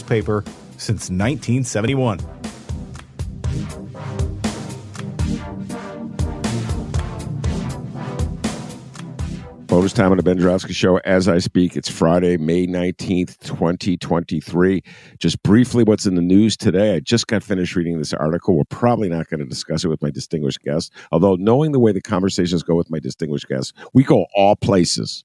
newspaper since 1971. Bonus time on the Ben Joravsky Show as I speak. It's Friday, May 19th, 2023. Just briefly, what's in the news today? I just got finished reading this article. We're probably not going to discuss it with my distinguished guest, although knowing the way the conversations go with my distinguished guest, we go all places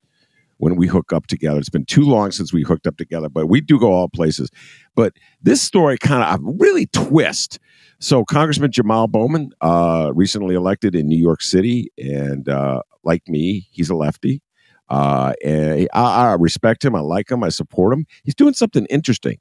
when we hook up together. It's been too long since we hooked up together, but we do go all places. But this story kind of really twist. So Congressman Jamal Bowman, uh, recently elected in New York City, and uh, like me, he's a lefty. Uh, and I, I respect him. I like him. I support him. He's doing something interesting.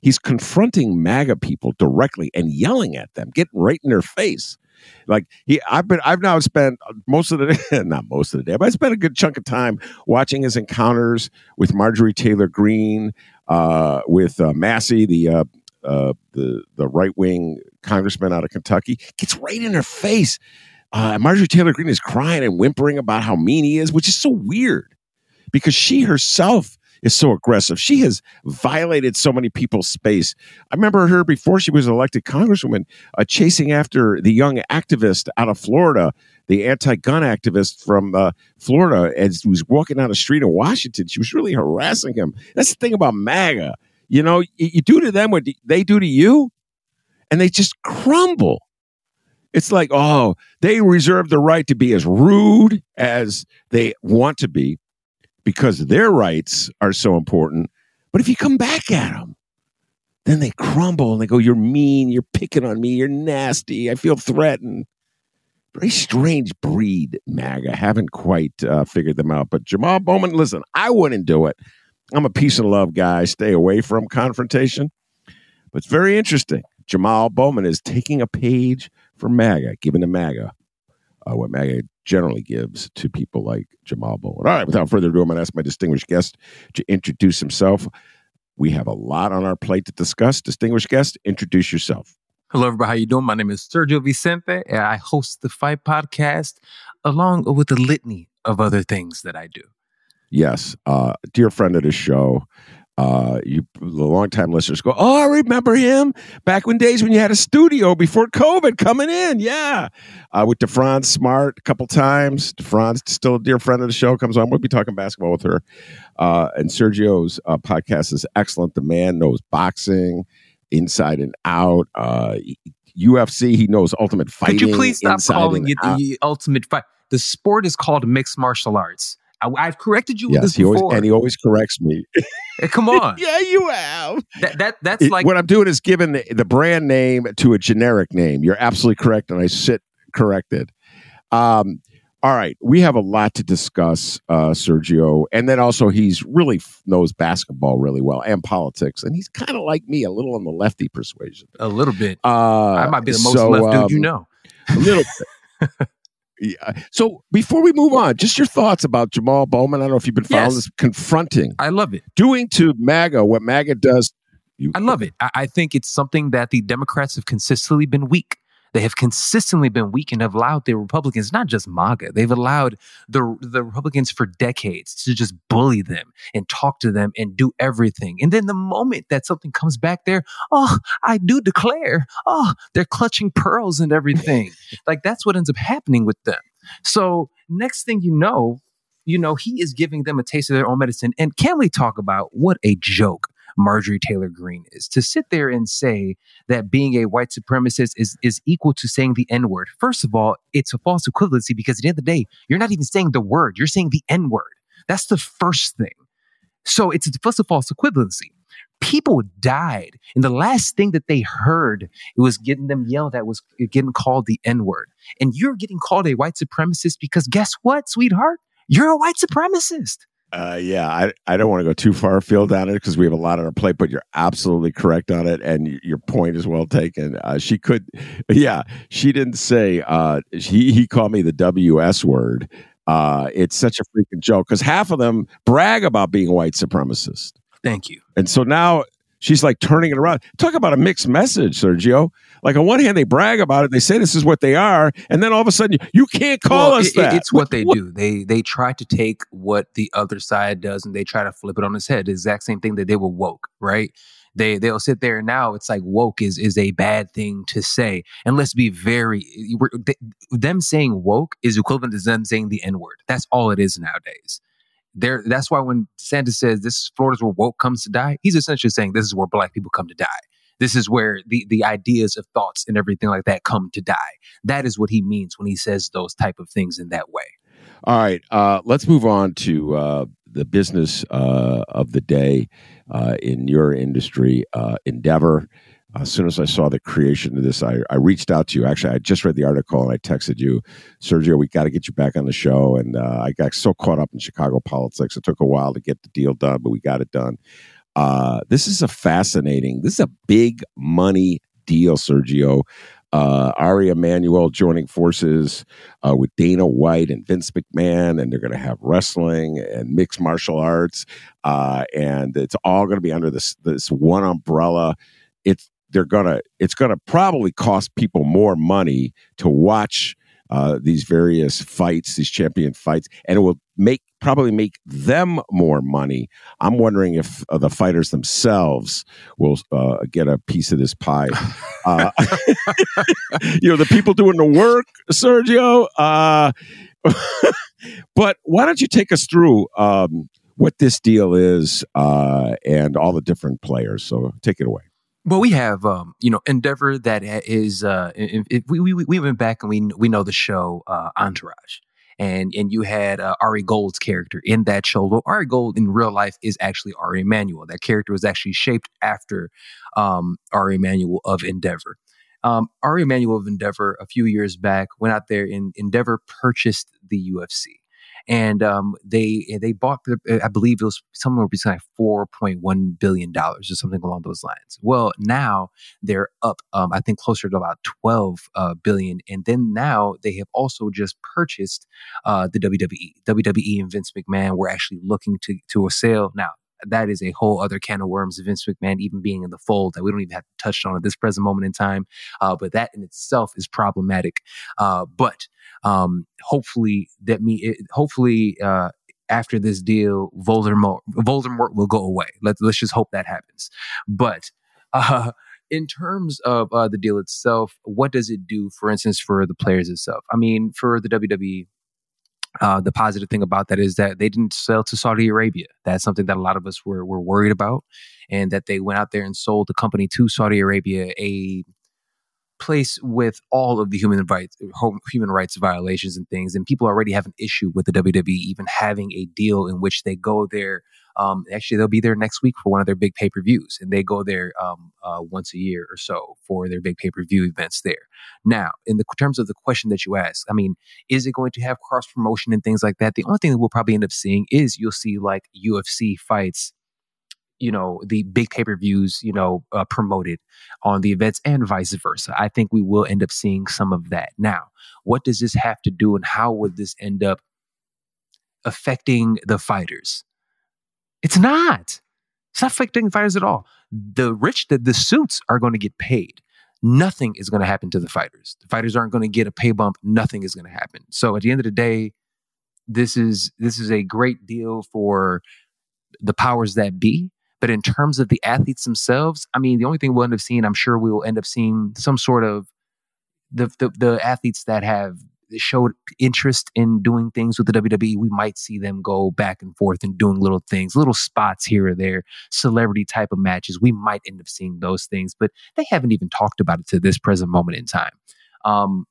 He's confronting MAGA people directly and yelling at them, getting right in their face. Like he, I've been, I've now spent most of the day, not most of the day, but I spent a good chunk of time watching his encounters with Marjorie Taylor Greene, uh, with uh, Massie, the uh, uh, the the right wing congressman out of Kentucky, gets right in her face. Uh, Marjorie Taylor Greene is crying and whimpering about how mean he is, which is so weird because she herself is so aggressive. She has violated so many people's space. I remember her before she was elected congresswoman uh, chasing after the young activist out of Florida, the anti-gun activist from uh, Florida, as he was walking down the street in Washington. She was really harassing him. That's the thing about MAGA. You know, you do to them what they do to you, and they just crumble. It's like, oh, they reserve the right to be as rude as they want to be because their rights are so important. But if you come back at them, then they crumble and they go, You're mean, you're picking on me, you're nasty, I feel threatened. Very strange breed, MAGA. Haven't quite uh, figured them out. But Jamal Bowman, listen, I wouldn't do it. I'm a peace and love guy, stay away from confrontation. But it's very interesting. Jamal Bowman is taking a page from MAGA, giving to MAGA uh, what MAGA generally gives to people like Jamal Bowman. All right, without further ado, I'm going to ask my distinguished guest to introduce himself. We have a lot on our plate to discuss. Distinguished guest, introduce yourself. Hello, everybody. How you doing? My name is Sergio Vicente, and I host the Fight Podcast, along with a litany of other things that I do. Yes, uh, dear friend of the show, uh, you the longtime listeners go, oh, I remember him back when days when you had a studio before COVID coming in. Yeah, uh, with DeFranz Smart a couple times. DeFranz still a dear friend of the show. Comes on. We'll be talking basketball with her. Uh, and Sergio's uh, podcast is excellent. The man knows boxing inside and out. Uh, UFC, he knows ultimate fighting. Could you please stop calling it the ultimate fight? The sport is called mixed martial arts. I, have corrected you yes, with this he before. Always, and he always corrects me. Come on. yeah, you have. That, that that's it, like what I'm doing is giving the, the, brand name to a generic name. You're absolutely correct, and I sit corrected. Um, all right, we have a lot to discuss, uh, Sergio, and then also he's really f- knows basketball really well and politics, and he's kind of like me, a little on the lefty persuasion. A little bit. Uh, I might be the most so, left dude um, you know. A little bit. Yeah. So before we move on, just your thoughts about Jamal Bowman. I don't know if you've been following Yes. this, confronting, I love it. doing to MAGA what MAGA does. You, I love it. I, I think it's something that the Democrats have consistently been weak. They have consistently been weak and have allowed the Republicans, not just MAGA, they've allowed the the Republicans for decades to just bully them and talk to them and do everything. And then the moment that something comes back there, oh, I do declare, oh, they're clutching pearls and everything. like that's what ends up happening with them. So next thing you know, you know, he is giving them a taste of their own medicine. And can we talk about what a joke Marjorie Taylor Greene is? To sit there and say that being a white supremacist is, is equal to saying the N word. First of all, it's a false equivalency because at the end of the day, you're not even saying the word, you're saying the N word. That's the first thing. So it's a, first a false equivalency. People died, and the last thing that they heard it was getting them yelled at was getting called the N word. And you're getting called a white supremacist because guess what, sweetheart? You're a white supremacist. Uh, yeah, I, I don't want to go too far afield on it because we have a lot on our plate, but you're absolutely correct on it. And your point is well taken. Uh, she could, yeah, she didn't say, uh, he, he called me the WS word. Uh, it's such a freaking joke because half of them brag about being white supremacist. Thank you. And so now she's like turning it around. Talk about a mixed message, Sergio. Like on one hand, they brag about it, they say this is what they are, and then all of a sudden, you can't call Well, us it- that. It's what they do. They they try to take what the other side does and they try to flip it on its head. The exact same thing that they were woke, right? They they'll sit there and now it's like woke is is a bad thing to say. And let's be very we're, they, them saying woke is equivalent to them saying the N word. That's all it is nowadays. There, that's why when DeSantis says this is Florida's where woke comes to die, he's essentially saying this is where black people come to die. This is where the the ideas of thoughts and everything like that come to die. That is what he means when he says those type of things in that way. All right, uh, let's move on to uh, the business uh, of the day uh, in your industry, uh, Endeavor. As soon as I saw the creation of this, I, I reached out to you. Actually, I just read the article and I texted you, Sergio. We got to get you back on the show. And uh, I got so caught up in Chicago politics, it took a while to get the deal done, but we got it done. Uh, this is a fascinating. This is a big money deal, Sergio. Uh, Ari Emanuel joining forces uh, with Dana White and Vince McMahon, and they're going to have wrestling and mixed martial arts, uh, and it's all going to be under this this one umbrella. It's they're gonna it's gonna probably cost people more money to watch uh, these various fights, these champion fights, and it will make probably make them more money. I'm wondering if uh, the fighters themselves will uh, get a piece of this pie. Uh, you know, the people doing the work, Sergio. Uh, but why don't you take us through um, what this deal is uh, and all the different players? So take it away. Well, we have, um, you know, Endeavor that is, uh, if, if we, we we went back and we we know the show uh, Entourage, and and you had uh, Ari Gold's character in that show. Well, Ari Gold in real life is actually Ari Emanuel. That character was actually shaped after um, Ari Emanuel of Endeavor. Um, Ari Emanuel of Endeavor a few years back went out there and Endeavor purchased the UFC. And um, they they bought, I believe it was somewhere between like four point one billion dollars or something along those lines. Well, now they're up, um, I think, closer to about twelve uh, billion. And then now they have also just purchased uh, the WWE. WWE and Vince McMahon were actually looking to to a sale. Now that is a whole other can of worms. Vince McMahon even being in the fold that we don't even have to touch on at this present moment in time. Uh, but that in itself is problematic. Uh, but um, hopefully that me, it, hopefully uh, after this deal, Voldemort Voldemort will go away. Let's let's just hope that happens. But uh, in terms of uh, the deal itself, what does it do, for instance, for the players itself? I mean, for the WWE, uh, the positive thing about that is that they didn't sell to Saudi Arabia. That's something that a lot of us were were worried about, and that they went out there and sold the company to Saudi Arabia, a place with all of the human rights human rights violations and things. And people already have an issue with the WWE even having a deal in which they go there. Um, actually, they'll be there next week for one of their big pay per views, and they go there um, uh, once a year or so for their big pay per view events there. Now, in the terms of the question that you asked, I mean, is it going to have cross promotion and things like that? The only thing that we'll probably end up seeing is you'll see like UFC fights you know the big pay per views you know uh, promoted on the events and vice versa. I think we will end up seeing some of that. Now, what does this have to do, and how would this end up affecting the fighters? It's not. It's not affecting fighters at all. The rich, the, the suits are going to get paid. Nothing is going to happen to the fighters. The fighters aren't going to get a pay bump. Nothing is going to happen. So at the end of the day, this is this is a great deal for the powers that be. But in terms of the athletes themselves, I mean, the only thing we'll end up seeing, I'm sure we will end up seeing some sort of the the, the athletes that have showed interest in doing things with the WWE, we might see them go back and forth and doing little things, little spots here or there, celebrity type of matches. We might end up seeing those things, but they haven't even talked about it to this present moment in time. Um,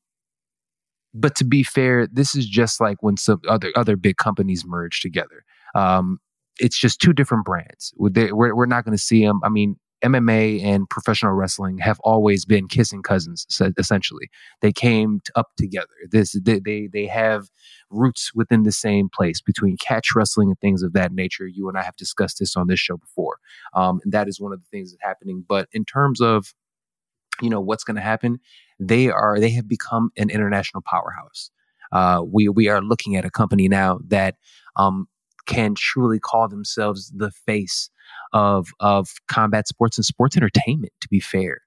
but to be fair, this is just like when some other other big companies merge together. Um, it's just two different brands. We're, we're not going to see them. I mean, MMA and professional wrestling have always been kissing cousins. Essentially, they came up together. This they, they they have roots within the same place between catch wrestling and things of that nature. You and I have discussed this on this show before, um, and that is one of the things that's happening. But in terms of you know what's going to happen, they are they have become an international powerhouse. Uh, we we are looking at a company now that um, can truly call themselves the face of of combat sports and sports entertainment. To be fair,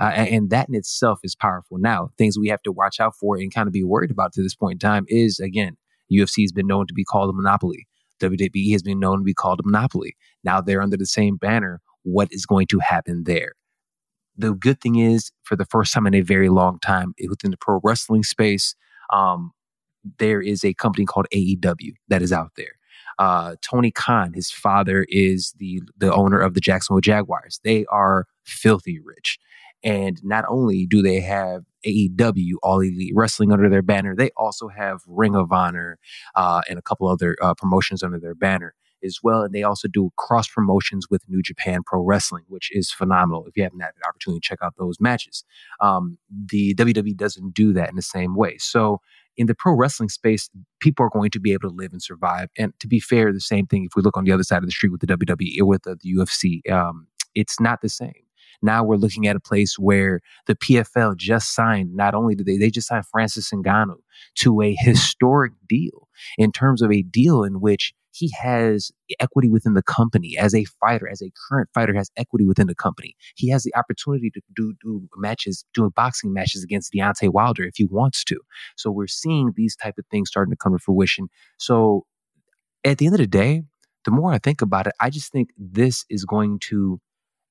uh, and that in itself is powerful. Now, things we have to watch out for and kind of be worried about to this point in time is again, UFC has been known to be called a monopoly. WWE has been known to be called a monopoly. Now they're under the same banner. What is going to happen there? The good thing is, for the first time in a very long time within the pro wrestling space, um, there is a company called AEW that is out there. Uh, Tony Khan, his father is the the owner of the Jacksonville Jaguars. They are filthy rich, and not only do they have AEW, All Elite Wrestling, under their banner, they also have Ring of Honor uh, and a couple other uh, promotions under their banner as well. And they also do cross promotions with New Japan Pro Wrestling, which is phenomenal. If you haven't had an opportunity check out those matches, um, the WWE doesn't do that in the same way. So in the pro wrestling space, people are going to be able to live and survive. And to be fair, the same thing if we look on the other side of the street with the WWE with the, the UFC, um, it's not the same. Now we're looking at a place where the PFL just signed, not only did they, they just signed Francis Ngannou to a historic deal in terms of a deal in which he has equity within the company as a fighter, as a current fighter, has equity within the company. He has the opportunity to do, do matches, do boxing matches against Deontay Wilder if he wants to. So we're seeing these type of things starting to come to fruition. So at the end of the day, the more I think about it, I just think this is going to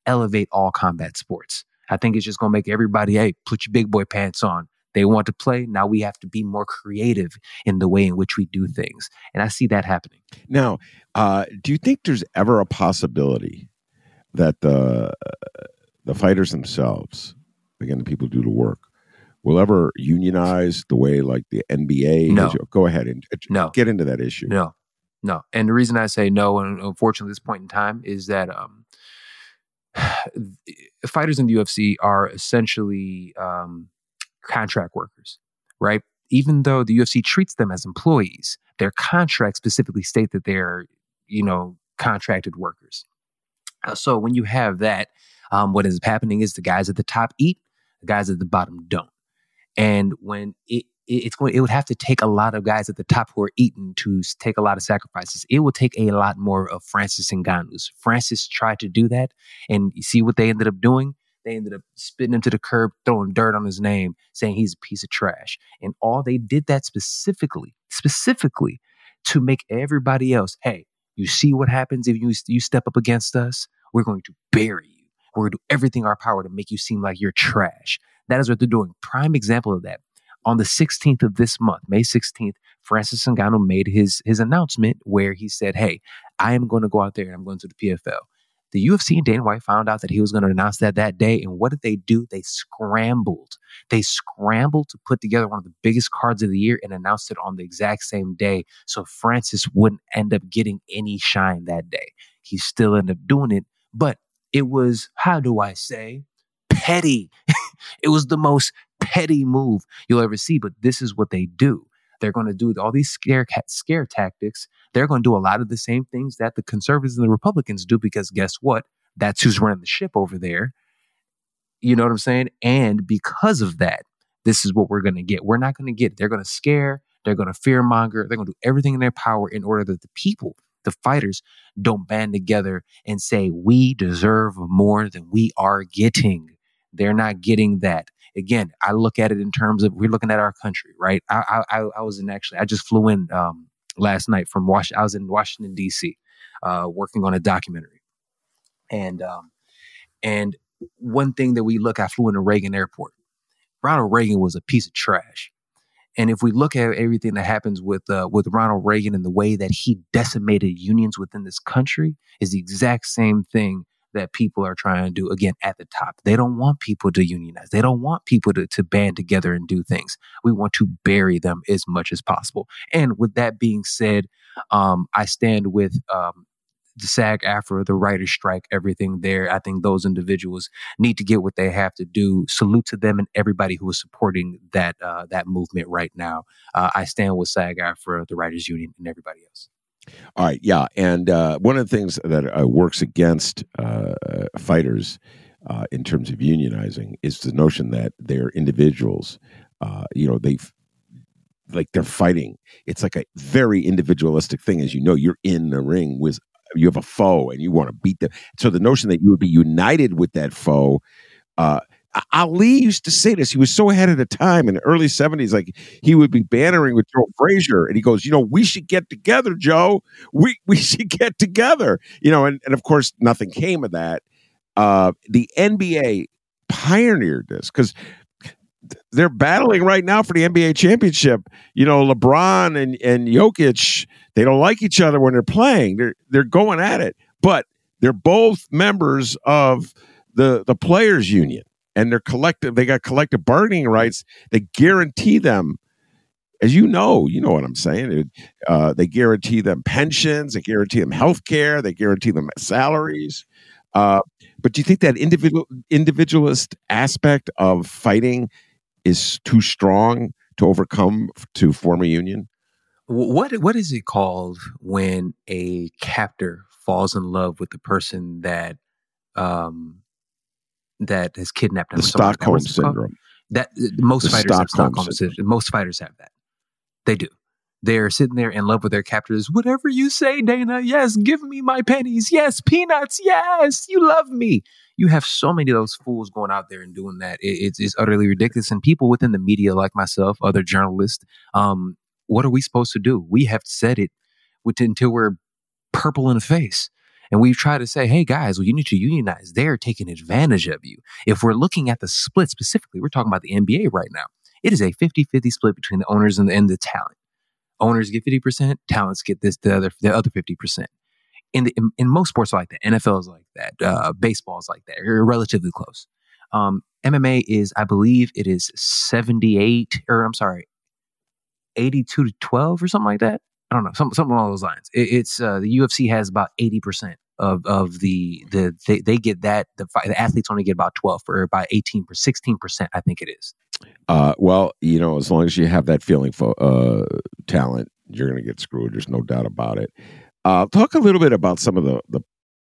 elevate all combat sports. I think it's just going to make everybody, hey, put your big boy pants on. They want to play. Now we have to be more creative in the way in which we do things. And I see that happening. Now, uh, do you think there's ever a possibility that the the fighters themselves, again, the people who do the work, will ever unionize the way like the NBA? No. Go ahead and uh, no. get into that issue. No, no. And the reason I say no, and unfortunately, at this point in time, is that um, fighters in the UFC are essentially um, contract workers, right? Even though the UFC treats them as employees, their contracts specifically state that they're, you know, contracted workers. Uh, so when you have that, um, what is happening is the guys at the top eat, the guys at the bottom don't. And when it, it's going, it would have to take a lot of guys at the top who are eating to take a lot of sacrifices. It will take a lot more of Francis and Ngannou's. Francis tried to do that, and you see what they ended up doing. They ended up spitting him to the curb, throwing dirt on his name, saying he's a piece of trash. And all they did that specifically, specifically to make everybody else, hey, you see what happens if you, you step up against us? We're going to bury you. We're going to do everything in our power to make you seem like you're trash. That is what they're doing. Prime example of that. On the 16th of this month, May 16th, Francis Ngannou made his his announcement where he said, "Hey, I am going to go out there and I'm going to the PFL. The UFC and Dana White found out that he was going to announce that that day. And what did they do? They scrambled. They scrambled to put together one of the biggest cards of the year and announced it on the exact same day. So Francis wouldn't end up getting any shine that day. He still ended up doing it, but it was, how do I say, petty. it was the most petty move you'll ever see, but this is what they do. They're going to do all these scare scare tactics. They're going to do a lot of the same things that the conservatives and the Republicans do because guess what? That's who's running the ship over there. You know what I'm saying? And because of that, this is what we're going to get. We're not going to get. They're going to scare, they're going to fear monger, they're going to do everything in their power in order that the people, the fighters, don't band together and say, we deserve more than we are getting. They're not getting that. Again, I look at it in terms of we're looking at our country, right? I I, I was in actually, I just flew in um, last night from Wash. I was in Washington D.C. Uh, working on a documentary, and um, and one thing that we look, I flew into Reagan Airport. Ronald Reagan was a piece of trash. And if we look at everything that happens with uh, with Ronald Reagan and the way that he decimated unions within this country, is the exact same thing that people are trying to do again at the top. They don't want people to unionize. They don't want people to, to band together and do things. We want to bury them as much as possible. And with that being said, um, I stand with um, the SAG AFTRA, the writer's strike, everything there. I think those individuals need to get what they have to do. Salute to them and everybody who is supporting that uh, that movement right now. Uh, I stand with SAG AFTRA, the writers union, and everybody else. All right, yeah, and uh, one of the things that uh, works against uh, fighters uh, in terms of unionizing is the notion that they're individuals. you know, they've like they're fighting. It's like a very individualistic thing, as you know. You're in the ring with you have a foe and you want to beat them. So the notion that you would be united with that foe. Ali used to say this. He was so ahead of the time in the early 70s. Like he would be bantering with Joe Frazier, and he goes, You know, we should get together, Joe. We we should get together. You know, and, and of course, nothing came of that. Uh, the NBA pioneered this because they're battling right now for the NBA championship. You know, LeBron and, and Jokic, they don't like each other when they're playing. They're they're going at it. But they're both members of the the players union and they're collective they got collective bargaining rights that guarantee them as you know, you know what I'm saying. Uh, they guarantee them pensions, they guarantee them health care, they guarantee them salaries. Uh, but do you think that individual individualist aspect of fighting is too strong to overcome to form a union? What what is it called when a captor falls in love with the person that um that has kidnapped them? The Stockholm like syndrome. That most the fighters Stockholm have Stockholm syndrome. syndrome. Most fighters have that. They do. They're sitting there in love with their captors. Whatever you say, Dana. Yes, give me my pennies. Yes, peanuts. Yes, you love me you have so many of those fools going out there and doing that. It, it's, it's utterly ridiculous. And people within the media, like myself, other journalists, um, what are we supposed to do? We have said it until we're purple in the face. And we try to say, hey guys, well, you need to unionize. They're taking advantage of you. If we're looking at the split specifically, we're talking about the NBA right now. It is a 50 50 split between the owners and the, and the talent. Owners get 50%, talents get this, the other, the other 50% in, the, in, in most sports like that, NFL is like that, uh, baseball is like that. You're relatively close. Um, MMA is, I believe, it is 78 or I'm sorry, 82 to 12 or something like that. I don't know, something, something along those lines. It, it's uh, the UFC has about 80 percent of of the the they, they get that the the athletes only get about 12 or about 18 or 16 percent. I think it is. Uh, well, you know, as long as you have that feeling for uh, talent, you're going to get screwed. There's no doubt about it. Uh, talk a little bit about some of the, the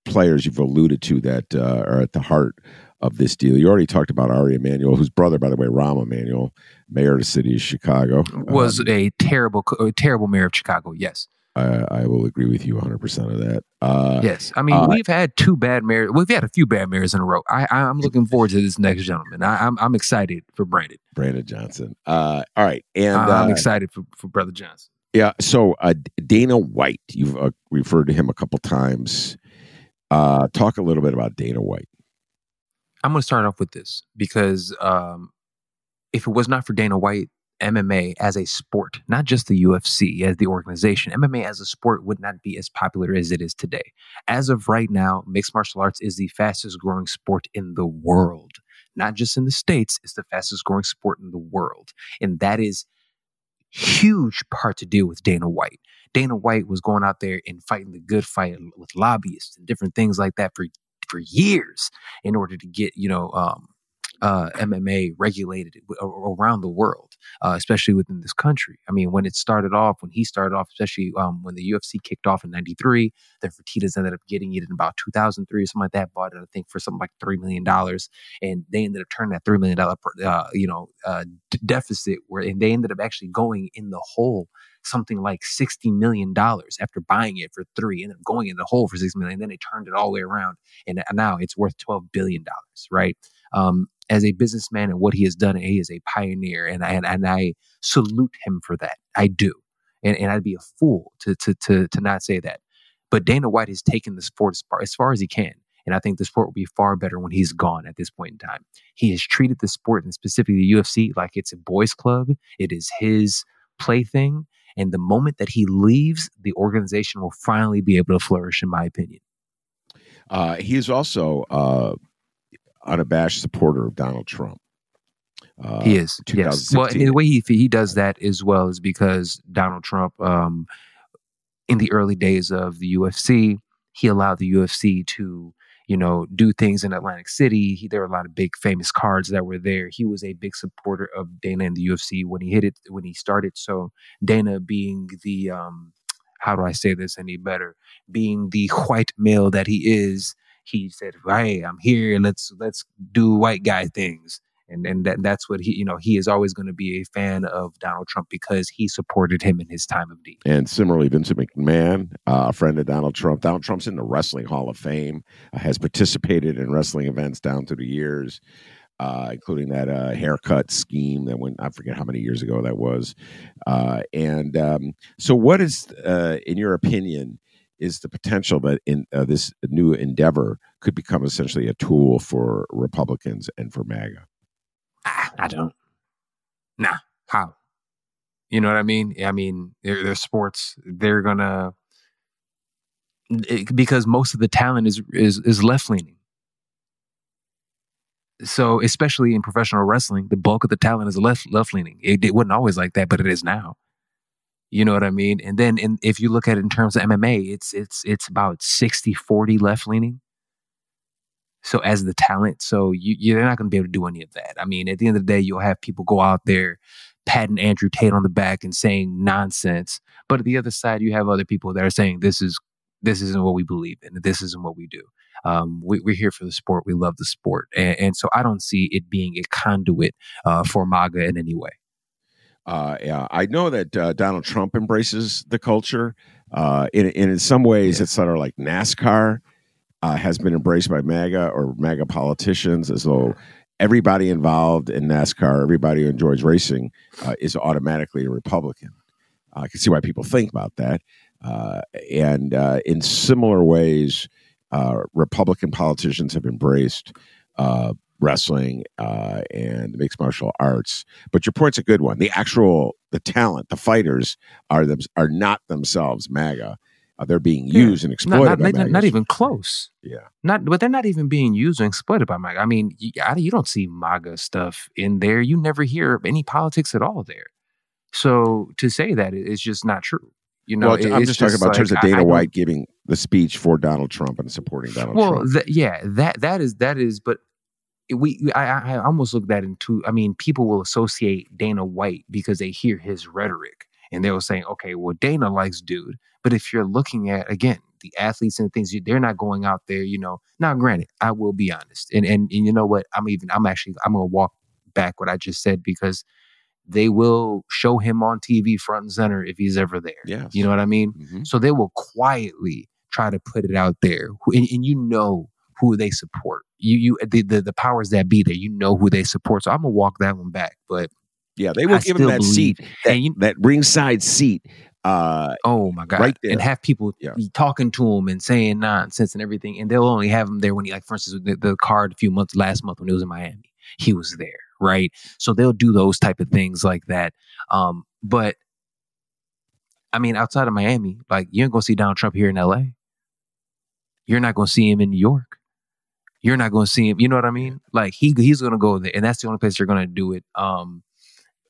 players you've alluded to that uh, are at the heart of this deal. You already talked about Ari Emanuel, whose brother, by the way, Rahm Emanuel, mayor of the city of Chicago, was um, a terrible, a terrible mayor of Chicago. Yes. I, I will agree with you 100 percent of that. Uh, yes, I mean uh, we've had two bad mayors. We've had a few bad mayors in a row. I, am looking forward to this next gentleman. I, am I'm, I'm excited for Brandon. Brandon Johnson. Uh, all right, and I'm uh, excited for, for brother Johnson. Yeah. So uh, Dana White, you've uh, referred to him a couple times. Uh, talk a little bit about Dana White. I'm going to start off with this because um, if it was not for Dana White, MMA as a sport, not just the UFC as the organization, MMA as a sport would not be as popular as it is today. As of right now, mixed martial arts is the fastest growing sport in the world. Not just in the States, it's the fastest growing sport in the world. And that is huge part to do with Dana White. Dana White was going out there and fighting the good fight with lobbyists and different things like that for for years in order to get you know um, uh, MMA regulated around the world. uh, especially within this country. I mean, when it started off, when he started off, especially um, when the UFC kicked off in '93, then Fertitas ended up getting it in about 2003 or something like that. Bought it, I think, for something like three million dollars, and they ended up turning that three million dollar, uh, you know, uh, d- deficit where, and they ended up actually going in the hole something like $60 million after buying it for three and then going in the hole for 6 million. Then they turned it all the way around and now it's worth $12 billion, right? Um, as a businessman and what he has done, he is a pioneer and I, and, and I salute him for that. I do. And, and I'd be a fool to, to, to, to not say that. But Dana White has taken the sport as far, as far as he can. And I think the sport will be far better when he's gone at this point in time. He has treated the sport and specifically the UFC like it's a boys' club. It is his plaything. And the moment that he leaves, the organization will finally be able to flourish, in my opinion. Uh, he is also uh, unabashed supporter of Donald Trump. Uh, he is. Yes. Well, the way he he does that as well is because Donald Trump, um, in the early days of the UFC, he allowed the UFC to you know, do things in Atlantic City. He, there were a lot of big famous cards that were there. He was a big supporter of Dana and the UFC when he hit it when he started. So Dana being the um, how do I say this any better? Being the white male that he is, he said, "Hey, I'm here. Let's let's do white guy things." And and that, that's what he you know he is always going to be a fan of Donald Trump because he supported him in his time of need. And similarly, Vincent McMahon, uh, a friend of Donald Trump. Donald Trump's in the Wrestling Hall of Fame, uh, has participated in wrestling events down through the years. Uh, including that uh, haircut scheme that went, I forget how many years ago that was. Uh, and um, so, what is, uh, in your opinion, is the potential that in uh, this new endeavor could become essentially a tool for Republicans and for MAGA? Ah, I don't. Nah, how? You know what I mean? I mean, they're, they're sports. They're gonna it, because most of the talent is is is left leaning. So, especially in professional wrestling, the bulk of the talent is left left leaning. It, it wasn't always like that, but it is now. You know what I mean? And then, in, if you look at it in terms of MMA, it's it's it's about 60-40 left leaning so as the talent. So you, you're not going to be able to do any of that. I mean, at the end of the day, you'll have people go out there patting Andrew Tate on the back and saying nonsense. But at the other side, you have other people that are saying this is this isn't what we believe in. This isn't what we do. Um, we, are here for the sport. We love the sport, and, and, so I don't see it being a conduit uh, for MAGA in any way. Uh, yeah, I know that uh, Donald Trump embraces the culture. Uh, in, in some ways, yeah. it's sort of like NASCAR uh, has been embraced by MAGA or MAGA politicians as though everybody involved in NASCAR, everybody who enjoys racing, uh, is automatically a Republican. I can see why people think about that. Uh, and uh, in similar ways, uh, Republican politicians have embraced uh, wrestling and mixed martial arts. But your point's a good one. The actual, the talent, the fighters are them, are not themselves MAGA uh, they're being used yeah. and exploited. Not, not, not, not, even close. Yeah. Not, but they're not even being used and exploited by MAGA. I mean, you, I, you don't see MAGA stuff in there. You never hear any politics at all there. So to say that is just not true. You know, well, I'm just talking about like, in terms of Dana I, I White giving the speech for Donald Trump and supporting Donald well, Trump. Well, yeah, that that is that is, but we I, I almost look that into. I mean, people will associate Dana White because they hear his rhetoric and they will say, okay, well, Dana likes dude. But if you're looking at, again, the athletes and things, they're not going out there, you know. Now, granted, I will be honest. And, and, and you know what? I'm even, I'm actually, I'm to walk back what I just said because they will show him on TV front and center if he's ever there. Yeah. You know what I mean? Mm-hmm. So they will quietly try to put it out there. And, and you know who they support. You, you, the, the, the powers that be there, you know who they support. So I'm to walk that one back. But yeah, they will I give him that seat, that, you, that ringside seat. Uh, oh my god! Right there. and have people yeah. talking to him and saying nonsense and everything, and they'll only have him there when he, like, for instance, the, the card a few months last month when he was in Miami, he was there, right? So they'll do those type of things like that. Um, but I mean, outside of Miami, like you ain't gonna see Donald Trump here in L.A. You're not gonna see him in New York. You're not gonna see him. You know what I mean? Like he he's gonna go there, and that's the only place you're gonna do it. Um,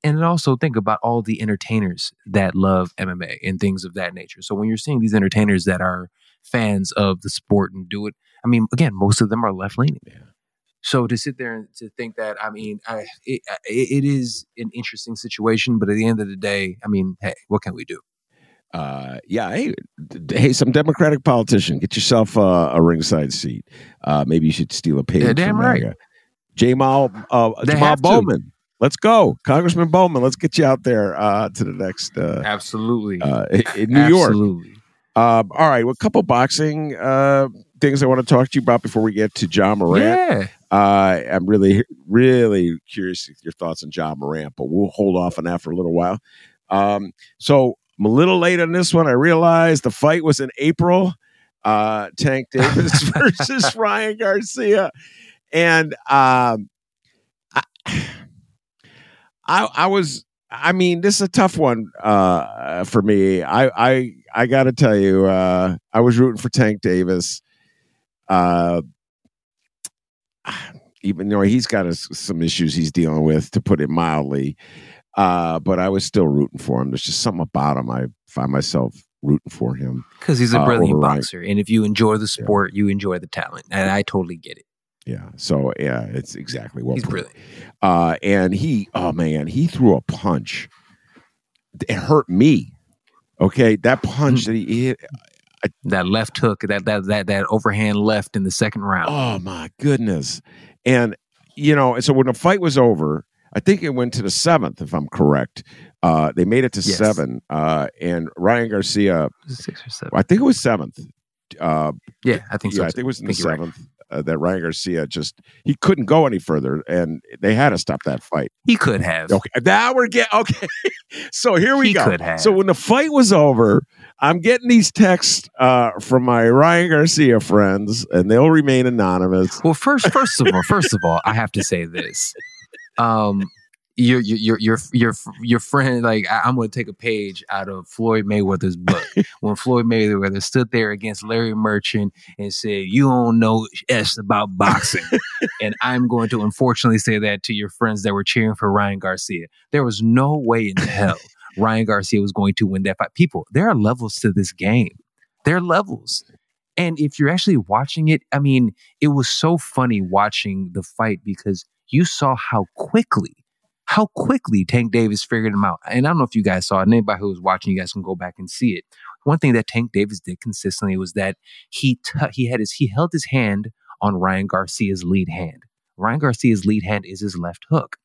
and also think about all the entertainers that love MMA and things of that nature. So when you're seeing these entertainers that are fans of the sport and do it, I mean, again, most of them are left leaning. Yeah. So to sit there and to think that, I mean, I, it, it is an interesting situation, but at the end of the day, I mean, hey, what can we do? Uh, yeah, hey, hey, some Democratic politician, get yourself uh, a ringside seat. Uh, maybe you should steal a page. Yeah, damn right. Jamal, uh, Jamal Bowman. Let's go, Congressman Bowman. Let's get you out there uh, to the next. Uh, Absolutely. Uh, in New Absolutely. York. Um, all right, well, a couple boxing uh, things I want to talk to you about before we get to Ja Morant. Yeah. Uh, I'm really, really curious your thoughts on Ja Morant, but we'll hold off on that for a little while. Um, so I'm a little late on this one. I realized the fight was in April. Uh, Tank Davis versus Ryan Garcia, and um, I, I, I was. I mean, this is a tough one uh, for me. I, I, I got to tell you, uh, I was rooting for Tank Davis. Uh, even though he's got a, some issues he's dealing with, to put it mildly. Uh, but I was still rooting for him. There's just something about him. I find myself rooting for him because he's a uh, brilliant boxer, and if you enjoy the sport, you enjoy the talent, and I totally get it. Yeah. So yeah, it's exactly what He's brilliant. Uh, and he, oh man, he threw a punch. It hurt me. Okay, that punch that he hit. That left hook, that that that that overhand left in the second round. Oh my goodness! And you know, so when the fight was over, I think it went to the seventh, if I'm correct. Uh, they made it to Yes. seven, uh, and Ryan Garcia, Six or seven. I think it was seventh. Uh, Yeah, I think yeah, so. I think it was in the seventh uh, that Ryan Garcia just he couldn't go any further, and they had to stop that fight. He could have. Okay, now we're getting okay. so here we He go. So when the fight was over, I'm getting these texts uh, from my Ryan Garcia friends, and they'll remain anonymous. Well, first, first of all, first of all, I have to say this. Um, your your your your your friend, like I, I'm going to take a page out of Floyd Mayweather's book. when Floyd Mayweather stood there against Larry Merchant and said, "You don't know s about boxing," and I'm going to unfortunately say that to your friends that were cheering for Ryan Garcia. There was no way in hell Ryan Garcia was going to win that fight. People, there are levels to this game. There are levels. And if you're actually watching it, I mean, it was so funny watching the fight because you saw how quickly, how quickly Tank Davis figured him out. And I don't know if you guys saw it. And anybody who was watching, you guys can go back and see it. One thing that Tank Davis did consistently was that he t- he had his he held his hand on Ryan Garcia's lead hand. Ryan Garcia's lead hand is his left hook.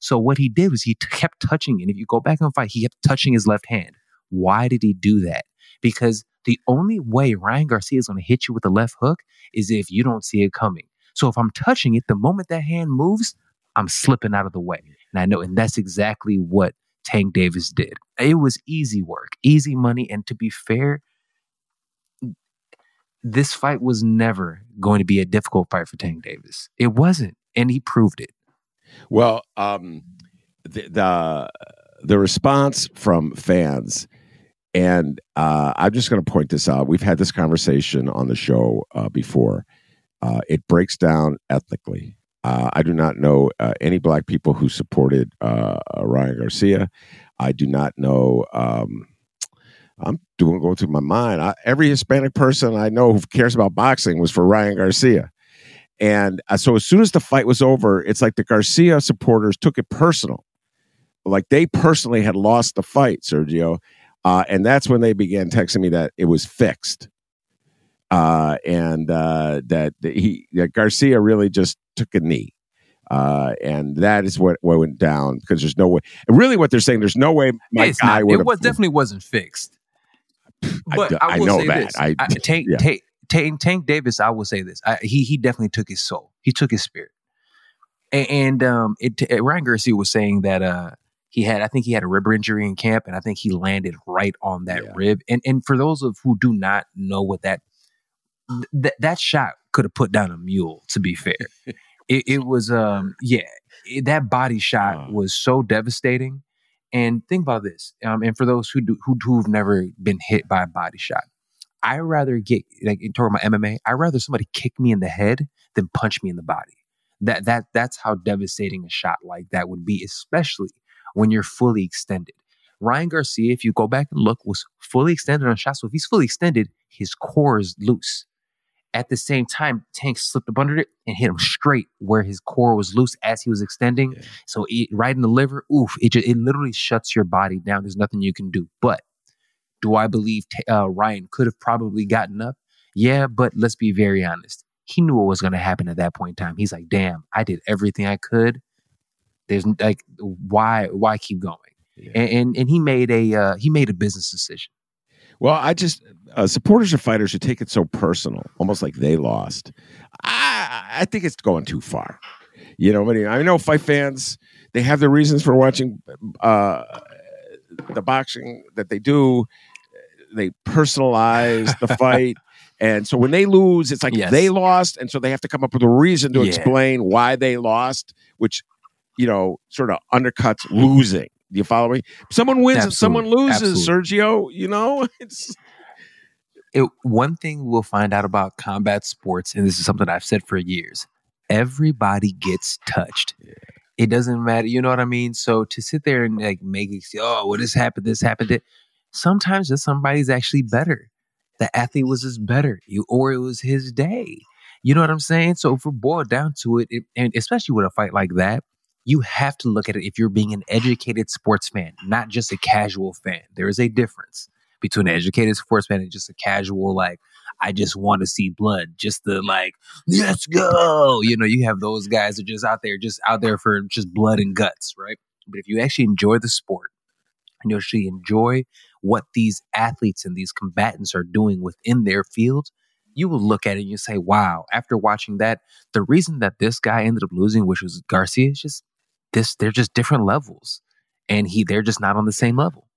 So what he did was he t- kept touching, and if you go back and fight, he kept touching his left hand. Why did he do that? Because the only way Ryan Garcia is going to hit you with a left hook is if you don't see it coming. So if I'm touching it, the moment that hand moves, I'm slipping out of the way. And I know, and that's exactly what Tank Davis did. It was easy work, easy money. And to be fair, this fight was never going to be a difficult fight for Tank Davis. It wasn't. And he proved it. Well, um, the, the the response from fans, and uh, I'm just going to point this out. We've had this conversation on the show uh, before. Uh, it breaks down ethnically. Uh, I do not know uh, any black people who supported uh, Ryan Garcia. I do not know. Um, I'm doing going through my mind. I, every Hispanic person I know who cares about boxing was for Ryan Garcia. And uh, so as soon as the fight was over, it's like the Garcia supporters took it personal. Like they personally had lost the fight, Sergio. Uh, and that's when they began texting me that it was fixed. Uh, and uh, that he that Garcia really just took a knee. Uh, and that is what, what went down because there's no way. Really, what they're saying, there's no way my it's guy would it was definitely wasn't fixed. I But I, I will know say that. this. I- I, Tank, yeah. Tank, Tank, Tank Davis, I will say this. I, he he definitely took his soul. He took his spirit. And, and um, it, uh, Ryan Garcia was saying that uh, he had, I think he had a rib injury in camp, and I think he landed right on that Yeah. rib. And and for those of who do not know what that th- that shot could have put down a mule. To be fair, it, it was um yeah it- that body shot was so devastating. And think about this. Um, and for those who do who who've never been hit by a body shot, I rather get like in talking about my MMA. I rather somebody kick me in the head than punch me in the body. That that that's how devastating a shot like that would be, especially when you're fully extended. Ryan Garcia, if you go back and look, was fully extended on shots. So if he's fully extended, his core is loose. At the same time, Tank slipped up under it and hit him straight where his core was loose as he was extending. Yeah. So it, right in the liver, oof! It just, it literally shuts your body down. There's nothing you can do. But do I believe uh, Ryan could have probably gotten up? Yeah, but let's be very honest. He knew what was going to happen at that point in time. He's like, "Damn, I did everything I could. There's like, why, why keep going?" Yeah. And and, and he made a uh, he made a business decision. Well, I just uh, supporters of fighters who take it so personal, almost like they lost. I I think it's going too far. You know, I, mean, I know fight fans they have their reasons for watching uh, the boxing that they do. They personalize the fight. And so when they lose, it's like Yes. they lost. And so they have to come up with a reason to Yeah. explain why they lost, which, you know, sort of undercuts losing. You follow me? Someone wins if someone Absolutely. loses, Sergio. You know, it's it, one thing we'll find out about combat sports, and this is something I've said for years everybody gets touched. It doesn't matter, you know what I mean? So to sit there and like make it, oh, well, this happened, this happened, that sometimes just somebody's actually better. The athlete was just better, you, or it was his day. You know what I'm saying? So if we're boiled down to it, it, and especially with a fight like that, you have to look at it if you're being an educated sports fan, not just a casual fan. There is a difference between an educated sports fan and just a casual, like, I just want to see blood, just the like, let's go. You know, you have those guys that are just out there, just out there for just blood and guts, right? But if you actually enjoy the sport and you actually enjoy what these athletes and these combatants are doing within their field, you will look at it and you say, wow, after watching that, the reason that this guy ended up losing, which was Garcia, is just this, they're just different levels. And he they're just not on the same level.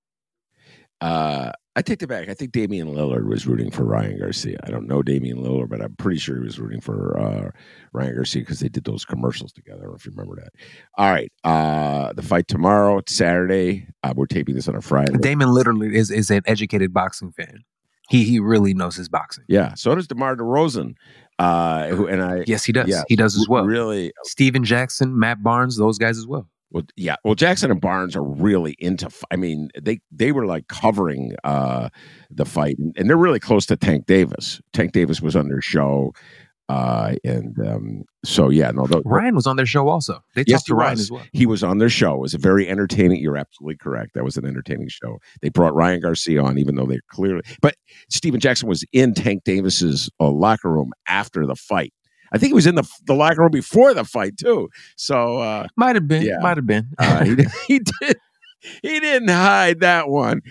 Uh, I take it back. I think Damian Lillard was rooting for Ryan Garcia. I don't know Damian Lillard, but I'm pretty sure he was rooting for uh, Ryan Garcia because they did those commercials together. I don't know if you remember that. All right. Uh, the fight tomorrow, it's Saturday. Uh, we're taping this on a Friday. Damian Lillard is, is an educated boxing fan. He he really knows his boxing. yeah. So does DeMar DeRozan. Uh, who, and I Yes, he does. Yeah. He does as well. really Stephen Jackson, Matt Barnes, those guys as well. Well, yeah. Well, Jackson and Barnes are really into. I mean, they they were like covering uh, the fight, and, and they're really close to Tank Davis. Tank Davis was on their show, uh, and um, so yeah. No, tho- Ryan was on their show also. They Yes, talked to Ryan was. as well. he was on their show. It was a very entertaining. You're absolutely correct. That was an entertaining show. They brought Ryan Garcia on, even though they clearly. But Stephen Jackson was in Tank Davis's uh, locker room after the fight. I think he was in the the locker room before the fight too. So. Uh, Might have been. Yeah. Might have been. uh, he, he did. He didn't hide that one.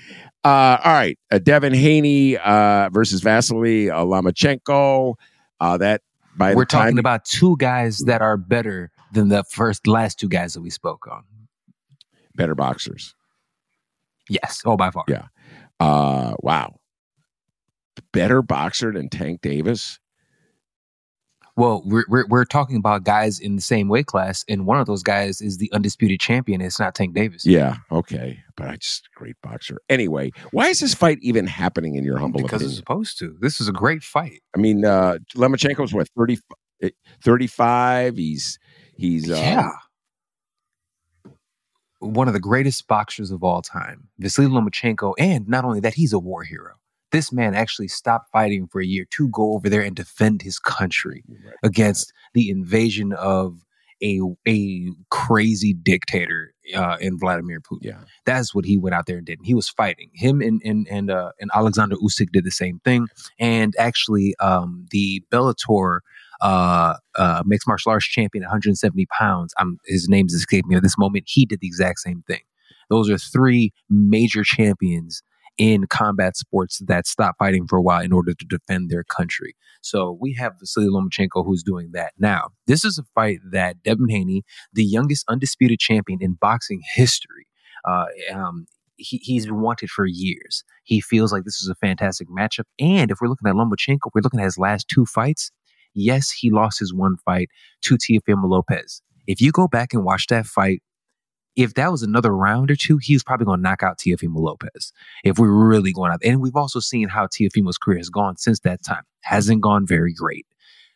Uh, all right, uh, Devin Haney uh, versus Vasily uh, Lomachenko. Uh, that by We're the time talking about two guys that are better than the first last two guys that we spoke on. better boxers. Yes. Oh, by far. Yeah. Uh, wow, better boxer than Tank Davis. Well, we're, we're we're talking about guys in the same weight class, and one of those guys is the undisputed champion. It's not Tank Davis. Yeah, okay, but I just great boxer. Anyway, why is this fight even happening in your humble because it's supposed to. This is a great fight. I mean, uh, Lomachenko's what 30, eh, 35? He's he's uh, yeah. One of the greatest boxers of all time, Vasily Lomachenko, and not only that, he's a war hero. This man actually stopped fighting for a year to go over there and defend his country against the invasion of a a crazy dictator uh, in Vladimir Putin. Yeah. That's what he went out there and did. He was fighting. Him and and and uh, and Alexander Usyk did the same thing. And actually, um, the Bellator uh, uh, mixed martial arts champion, 170 pounds. I'm, his name's escaping me at this moment. He did the exact same thing. Those are three major champions in combat sports that stopped fighting for a while in order to defend their country. So we have Vasily Lomachenko who's doing that now. This is a fight that Devin Haney, the youngest undisputed champion in boxing history, uh, um, he, he's been wanted for years. He feels like this is a fantastic matchup. And if we're looking at Lomachenko, we're looking at his last two fights. Yes, he lost his one fight to Teofimo Lopez. If you go back and watch that fight, if that was another round or two, he was probably going to knock out Teofimo Lopez. If we're really going out, and we've also seen how Teofimo's career has gone since that time, hasn't gone very great.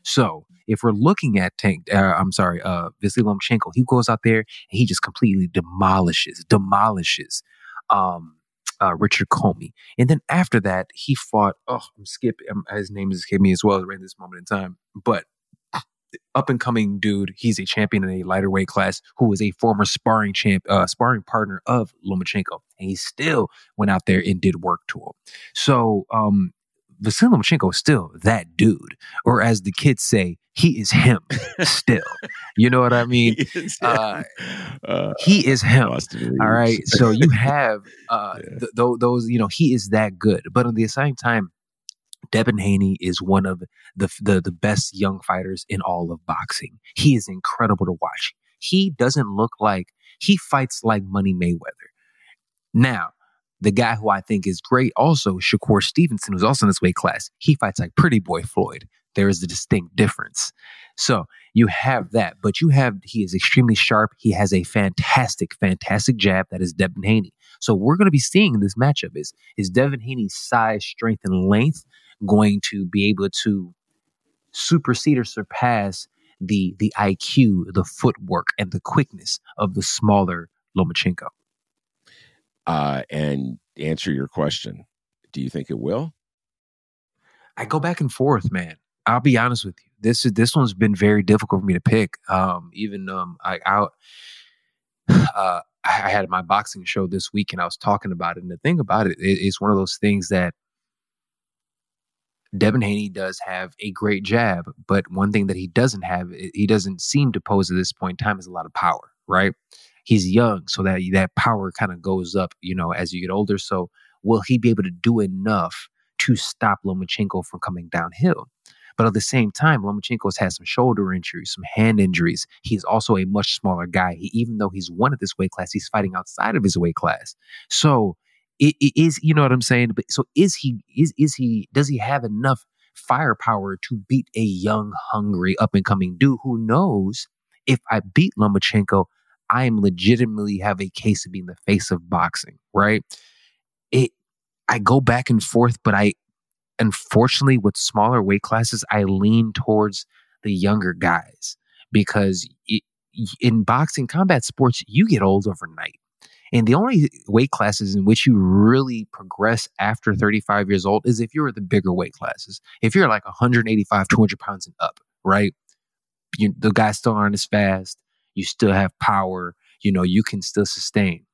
So if we're looking at Tank, uh, I'm sorry, uh, Vasily he goes out there and he just completely demolishes, demolishes um, uh, Richard Commey. And then after that, he fought, oh, I'm skipping, um, his name is escaping me as well right this moment in time. But up and coming dude, he's a champion in a lighter weight class who is a former sparring champ, uh, sparring partner of Lomachenko. And he still went out there and did work to him. So, um, Vasily Lomachenko is still that dude, or as the kids say, he is him still. you know what I mean? He is Uh, Uh, he is him. All right. So you have uh, Yeah. th- th- those, you know, he is that good. But at the same time, Devin Haney is one of the, the the best young fighters in all of boxing. He is incredible to watch. He doesn't look like he fights like Money Mayweather. Now, the guy who I think is great also, Shakur Stevenson, who's also in this weight class, he fights like Pretty Boy Floyd. There is a distinct difference. So you have that, but you have he is extremely sharp. He has a fantastic, fantastic jab that is Devin Haney. So we're going to be seeing in this matchup is is Devin Haney's size, strength, and length going to be able to supersede or surpass the the IQ, the footwork, and the quickness of the smaller Lomachenko? uh, and answer your question. Do you think it will? I go back and forth, man. I'll be honest with you. This is this one's been very difficult for me to pick. Um, even um, I out. Uh, I I had my boxing show this week, and I was talking about it. And the thing about it, it it's one of those things that Devin Haney does have a great jab, but one thing that he doesn't have, eh, he doesn't seem to pose at this point in time, is a lot of power. Right? He's young, so that that power kind of goes up, you know, as you get older. So, will he be able to do enough to stop Lomachenko from coming downhill? But at the same time, Lomachenko's had some shoulder injuries, some hand injuries. He's also a much smaller guy. He, even though he's one of this weight class, he's fighting outside of his weight class. So it, it is, you know what I'm saying? But so is he? Is is he? Does he have enough firepower to beat a young, hungry, up and coming dude who knows if I beat Lomachenko, I am legitimately have a case of being the face of boxing, right? It. I go back and forth, but I unfortunately, with smaller weight classes, I lean towards the younger guys because it, in boxing, combat sports, you get old overnight. And the only weight classes in which you really progress after 35 years old is if you're the bigger weight classes. If you're like 185, 200 pounds and up, right? You, the guys still aren't as fast. You still have power. You know, you can still sustain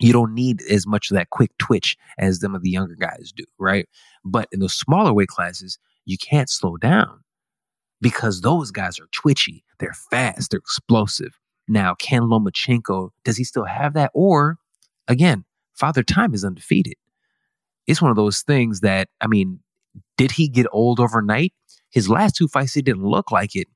you don't need as much of that quick twitch as them of the younger guys do, right? But in those smaller weight classes, you can't slow down because those guys are twitchy, they're fast, they're explosive. Now, can Lomachenko, does he still have that? Or again, Father Time is undefeated. It's one of those things that, I mean, did he get old overnight? His last two fights, it didn't look like it.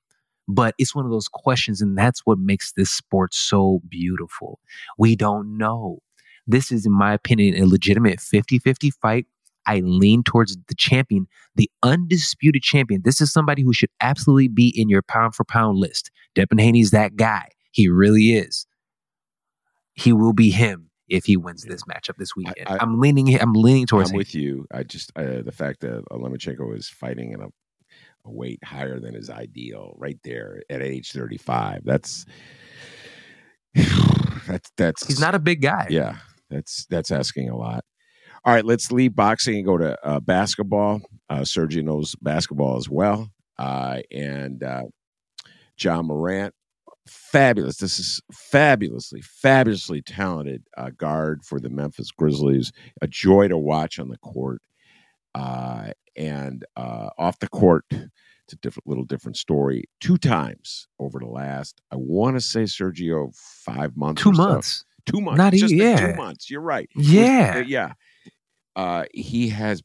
But it's one of those questions, and that's what makes this sport so beautiful. We don't know. This is, in my opinion, a legitimate 50 50 fight. I lean towards the champion, the undisputed champion. This is somebody who should absolutely be in your pound for pound list. Devin Haney's that guy. He really is. He will be him if he wins this matchup this weekend. I, I- am leaning. I'm leaning towards I'm him. with you. I just uh, the fact that Lomachenko is fighting in a, a weight higher than his ideal, right there at age 35. That's that's that's He's not a big guy. yeah. That's that's asking a lot. All right, let's leave boxing and go to uh, basketball. Uh, Sergio knows basketball as well, uh, and uh, Ja Morant, fabulous. This is fabulously, fabulously talented uh, guard for the Memphis Grizzlies. A joy to watch on the court, uh, and uh, off the court. It's a different, little different story. Two times over the last, I want to say, Sergio, five months. Two or so. months. Two months. Not even- yeah. two months. You're right. Yeah. Uh, yeah. Uh, he has,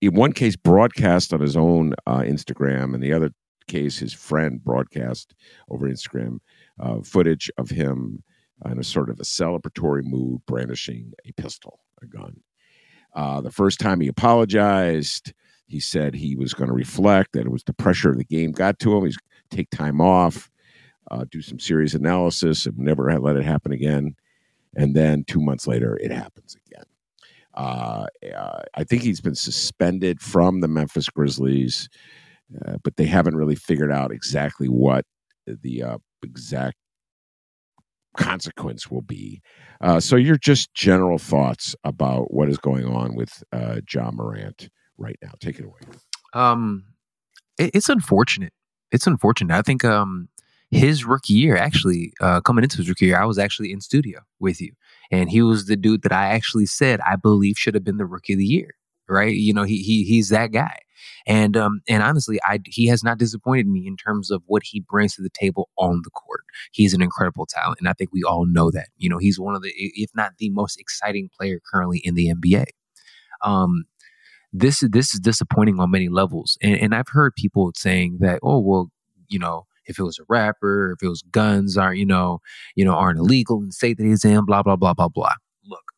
in one case, broadcast on his own uh, Instagram, and the other case, his friend broadcast over Instagram uh, footage of him in a sort of a celebratory mood, brandishing a pistol, a gun. Uh, the first time he apologized, he said he was going to reflect, that it was the pressure of the game got to him. He's take time off, uh, do some serious analysis, and never let it happen again. And then two months later, it happens again. Uh, uh, I think he's been suspended from the Memphis Grizzlies, uh, but they haven't really figured out exactly what the uh, exact consequence will be. Uh, so, your just general thoughts about what is going on with uh, Ja Morant right now. Take it away. Um, it, it's unfortunate. It's unfortunate. I think um, his rookie year, actually, uh, coming into his rookie year, I was actually in studio with you, and he was the dude that I actually said I believe should have been the rookie of the year. Right? You know, he he he's that guy. And um, and honestly, I he has not disappointed me in terms of what he brings to the table on the court. He's an incredible talent, and I think we all know that. You know, he's one of the, if not the most exciting player currently in the NBA. Um, this is this is disappointing on many levels, and, and I've heard people saying that, oh well, you know, if it was a rapper, if it was guns aren't, you know, you know, aren't illegal and say that he's in, blah, blah, blah, blah, blah. Look,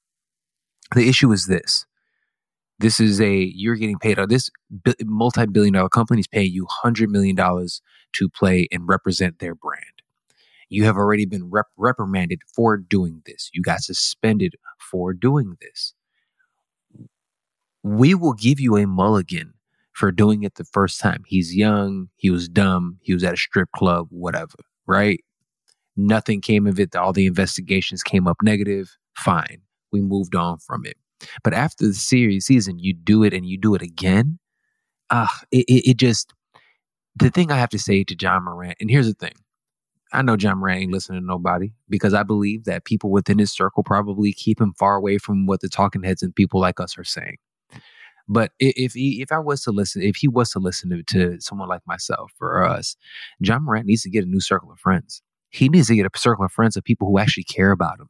the issue is this. This is a you're getting paid. Uh, this multi-billion dollar company is paying you hundred million dollars to play and represent their brand. You have already been rep- reprimanded for doing this. You got suspended for doing this. We will give you a mulligan for doing it the first time. He's young. He was dumb. He was at a strip club. Whatever. Right? Nothing came of it. All the investigations came up negative. Fine. We moved on from it. But after the series season, you do it and you do it again. Ah, it, it, it just the thing I have to say to Ja Morant, and here's the thing. I know Ja Morant ain't listening to nobody because I believe that people within his circle probably keep him far away from what the talking heads and people like us are saying. But if he, if I was to listen, if he was to listen to, to someone like myself or us, Ja Morant needs to get a new circle of friends. He needs to get a circle of friends of people who actually care about him.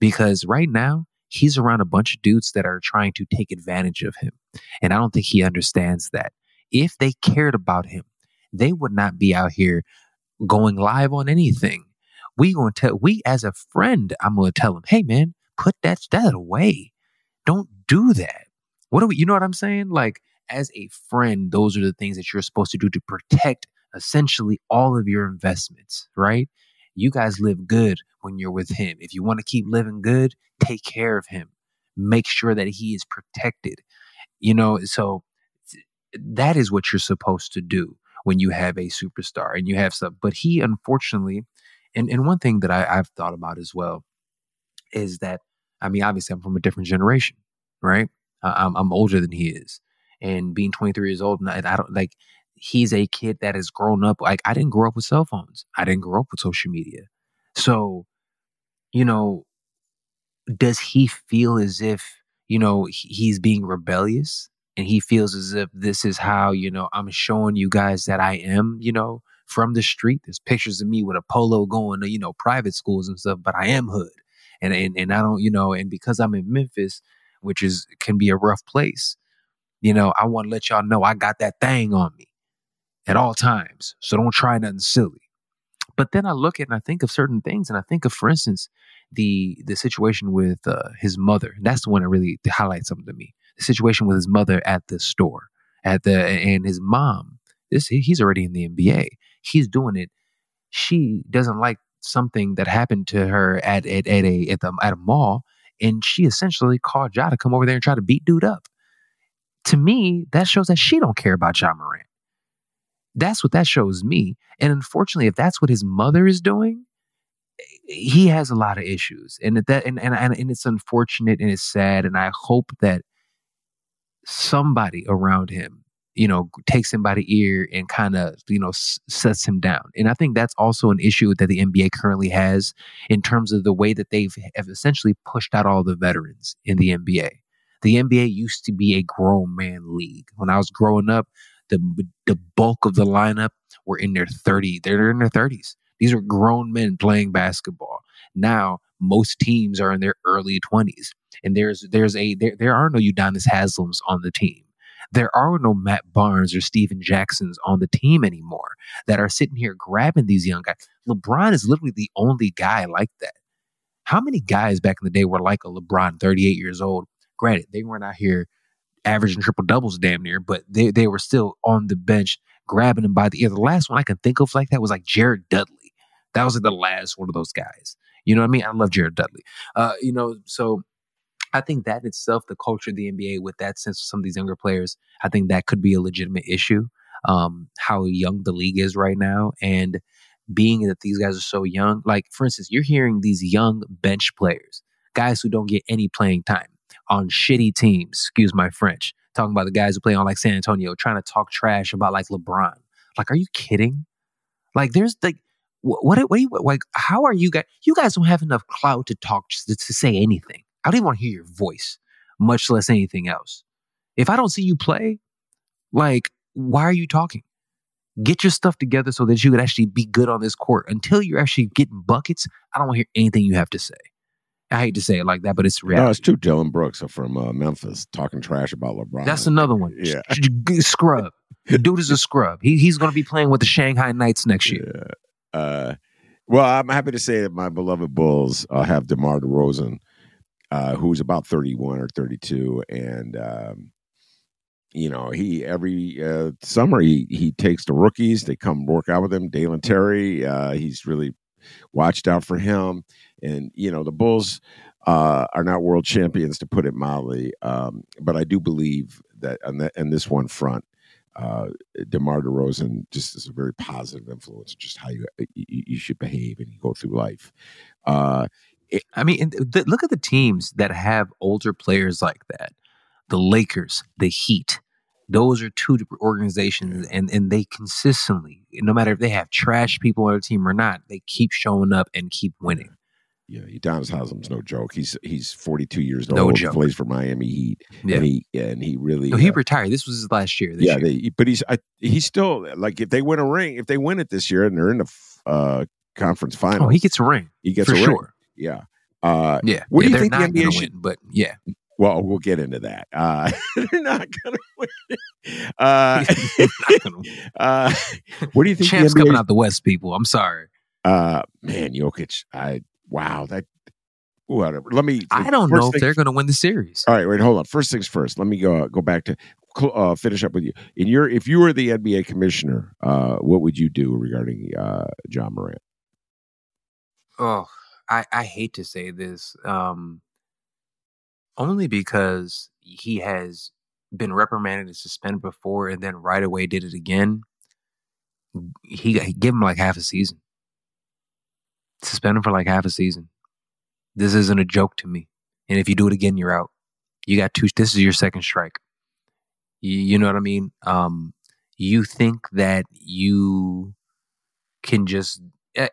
Because right now, he's around a bunch of dudes that are trying to take advantage of him. And I don't think he understands that. If they cared about him, they would not be out here going live on anything. We to tell we as a friend, I'm going to tell him, "Hey man, put that that away. Don't do that." What do we you know what I'm saying? Like as a friend, those are the things that you're supposed to do to protect essentially all of your investments, right? You guys live good when you're with him. If you want to keep living good, take care of him. Make sure that he is protected. You know, so that is what you're supposed to do when you have a superstar and you have some. But he, unfortunately, and, and one thing that I, I've thought about as well is that, I mean, obviously, I'm from a different generation, right? I'm, I'm older than he is. And being 23 years old, and I, I don't like, he's a kid that has grown up. Like, I didn't grow up with cell phones, I didn't grow up with social media. So, you know, does he feel as if, you know, he's being rebellious and he feels as if this is how, you know, I'm showing you guys that I am, you know, from the street. There's pictures of me with a polo going to, you know, private schools and stuff, but I am hood. And, and, and I don't, you know, and because I'm in Memphis, which is, can be a rough place, you know, I want to let y'all know I got that thing on me at all times. So don't try nothing silly. But then I look at and I think of certain things, and I think of, for instance, the the situation with uh, his mother. That's the one that really highlights something to me. The situation with his mother at the store, at the and his mom. This he's already in the NBA. He's doing it. She doesn't like something that happened to her at at, at a at the at a mall, and she essentially called Ja to come over there and try to beat dude up. To me, that shows that she don't care about Ja Morant. That's what that shows me. And unfortunately, if that's what his mother is doing, he has a lot of issues. And that and, and, and it's unfortunate and it's sad. And I hope that somebody around him, you know, takes him by the ear and kind of, you know, s- sets him down. And I think that's also an issue that the NBA currently has in terms of the way that they've have essentially pushed out all the veterans in the NBA. The NBA used to be a grown man league. When I was growing up, the the bulk of the lineup were in their 30 they're in their 30s these are grown men playing basketball now most teams are in their early 20s and there's there's a there, there are no Udonis Haslems on the team there are no Matt Barnes or Stephen Jacksons on the team anymore that are sitting here grabbing these young guys. LeBron is literally the only guy like that. How many guys back in the day were like a LeBron, 38 years old? Granted, they weren't out here averaging triple doubles damn near, but they, they were still on the bench grabbing him by the ear. The last one I can think of like that was like Jared Dudley. That was like the last one of those guys. You know what I mean? I love Jared Dudley. Uh, you know, so I think that itself, the culture of the NBA with that sense of some of these younger players, I think that could be a legitimate issue. Um, how young the league is right now. And being that these guys are so young. Like, for instance, you're hearing these young bench players, guys who don't get any playing time on shitty teams, excuse my French, talking about the guys who play on like San Antonio, trying to talk trash about like LeBron. Like, are you kidding? Like, there's like, what, what, what, you, like, how are you guys? You guys don't have enough clout to talk, to, to say anything. I don't even want to hear your voice, much less anything else. If I don't see you play, like, why are you talking? Get your stuff together so that you could actually be good on this court. Until you're actually getting buckets, I don't want to hear anything you have to say. I hate to say it like that, but it's reality. No, it's true. Dillon Brooks from uh, Memphis talking trash about LeBron. That's another one. Yeah. scrub. The dude is a scrub. He, he's going to be playing with the Shanghai Knights next year. Yeah. Uh, well, I'm happy to say that my beloved Bulls uh, have DeMar DeRozan, uh, who's about 31 or 32, and um, you know he every uh, summer he he takes the rookies. They come work out with him. Dalen Terry, uh, he's really watched out for him, and you know the Bulls uh, are not world champions to put it mildly, um, but I do believe that on, that, on this one front uh, DeMar DeRozan just is a very positive influence, just how you you, you should behave and you go through life. Uh, it, I mean, the, look at the teams that have older players like that: the Lakers, the Heat. Those are two different organizations, and and they consistently, no matter if they have trash people on their team or not, they keep showing up and keep winning. Yeah, Udonis Haslem's no joke. He's he's 42 years No old. joke. Plays for Miami Heat, Yeah. and he and he really No, he uh, retired. This was his last year. Yeah. year. They, but he's I, he's still like if they win a ring, if they win it this year and they're in the uh, conference final, oh, he gets a ring he gets for a ring. sure. Yeah. Uh, Yeah. What do you think the NBA should- win? But yeah, well, we'll get into that. Uh, they're not going to win. Uh, They're not gonna win. uh, what do you think? champs the NBA, coming out the West. People, I'm sorry. Uh, man, Jokic. I wow that. Whatever. Let me. I don't know if they're going to win the series. All right, wait, hold on. First things first. Let me go go back to uh, finish up with you. In your, if you were the NBA commissioner, uh, what would you do regarding uh, Ja Morant? Oh, I, I hate to say this, um, only because he has been reprimanded and suspended before, and then right away did it again. He, he give him like half a season, suspend for like half a season. This isn't a joke to me. And if you do it again, you're out. You got two. This is your second strike. You, you know what I mean? Um, you think that you can just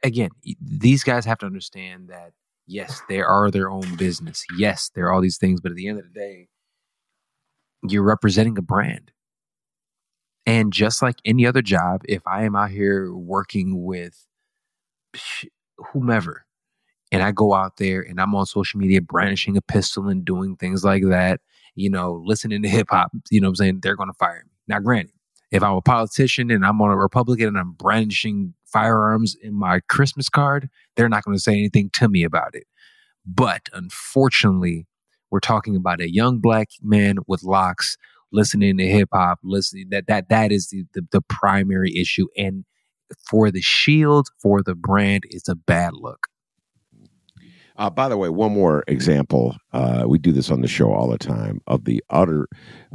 again, these guys have to understand that yes, they are their own business. Yes, there are all these things, but at the end of the day, you're representing a brand. And just like any other job, if I am out here working with whomever, and I go out there and I'm on social media brandishing a pistol and doing things like that, you know, listening to hip hop, you know I'm saying? They're going to fire me. Now, granted, if I'm a politician and I'm on a Republican and I'm brandishing firearms in my Christmas card, they're not going to say anything to me about it. But unfortunately, we're talking about a young black man with locks listening to hip hop, listening that that that is the, the the primary issue. And for the shield, for the brand, it's a bad look. Uh, by the way, one more example. Uh, we do this on the show all the time of the utter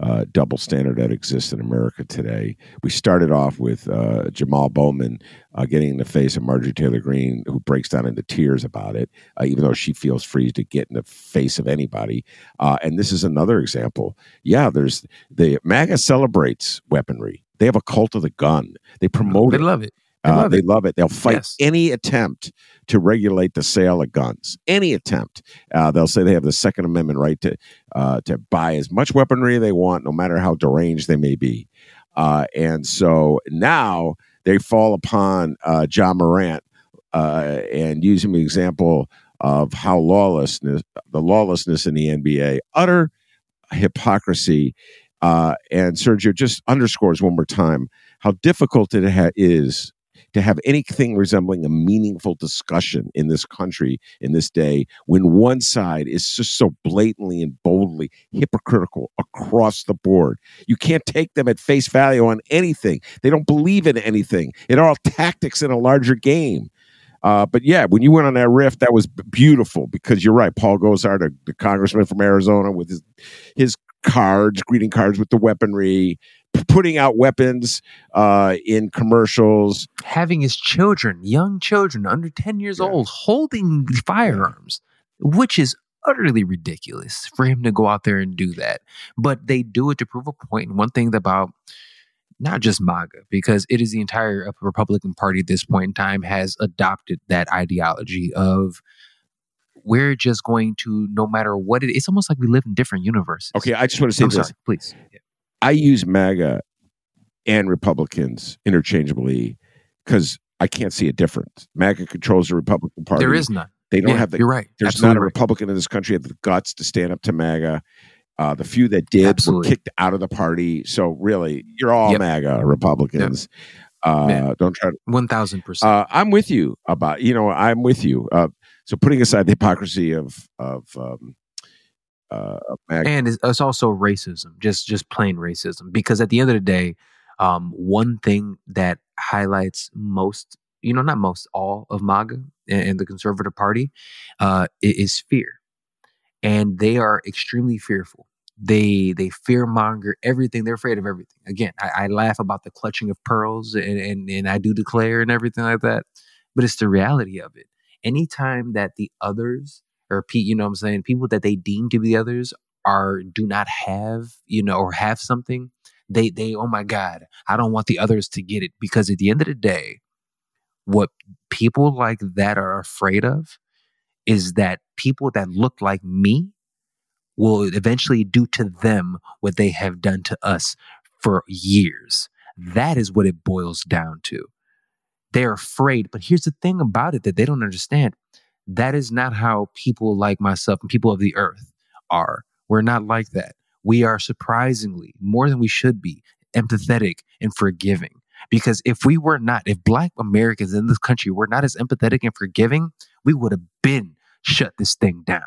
uh, double standard that exists in America today. We started off with uh, Jamal Bowman uh, getting in the face of Marjorie Taylor Greene, who breaks down into tears about it, uh, even though she feels free to get in the face of anybody. And this is another example. Yeah, there's the MAGA celebrates weaponry. They have a cult of the gun. They promote it. They it. love it. They Uh, love they it. love it. They'll fight Yes. any attempt to regulate the sale of guns. Any attempt. Uh, they'll say they have the Second Amendment right to uh, to buy as much weaponry they want, no matter how deranged they may be. Uh, and so now they fall upon uh, Ja Morant uh, and use him as an example of how lawlessness, the lawlessness in the NBA, utter hypocrisy. Uh, and Sergio just underscores one more time how difficult it ha- is to have anything resembling a meaningful discussion in this country in this day when one side is just so blatantly and boldly hypocritical across the board. You can't take them at face value on anything. They don't believe in anything. It all tactics in a larger game. Uh, but yeah, when you went on that riff, that was beautiful because you're right. Paul Gosar, the, the congressman from Arizona, with his his cards, greeting cards with the weaponry. p- putting out weapons uh, in commercials. having his children, young children under 10 years Yeah. old, holding firearms, which is utterly ridiculous for him to go out there and do that. But they do it to prove a point. And one thing about not just MAGA, because it is the entire Republican Party at this point in time has adopted that ideology of we're just going to, no matter what it it's almost like we live in different universes. Okay, I just want to say I'm this. sorry, please. I use MAGA and Republicans interchangeably because I can't see a difference. MAGA controls the Republican Party. There is none. They don't Yeah, have the you're right. There's Absolutely not a right. Republican in this country that the guts to stand up to MAGA. Uh, the few that did Absolutely. were kicked out of the party. So really, you're all Yep. MAGA Republicans. Uh, Don't try to. One thousand percent. Uh, I'm with you about. You know, I'm with you. Uh, so putting aside the hypocrisy of of um, uh, of MAGA, and it's, it's also racism just just plain racism. Because at the end of the day um, one thing that highlights most you know not most all of maga and, and the conservative party uh, is fear. And they are extremely fearful. They they fear monger everything. They're afraid of everything. Again I, I laugh about the clutching of pearls and, and and i do declare and everything like that but it's the reality of it anytime that the others or pe- you know what I'm saying people that they deem to be others are do not have you know or have something they they oh my god I don't want the others to get it. Because at the end of the day what people like that are afraid of is that people that look like me will eventually do to them what they have done to us for years. That is what it boils down to they're afraid but here's the thing about it that they don't understand that is not how people like myself and people of the earth are. We're not like that. We are surprisingly more than we should be empathetic and forgiving. Because if we were not, if black Americans in this country were not as empathetic and forgiving, we would have been shut this thing down.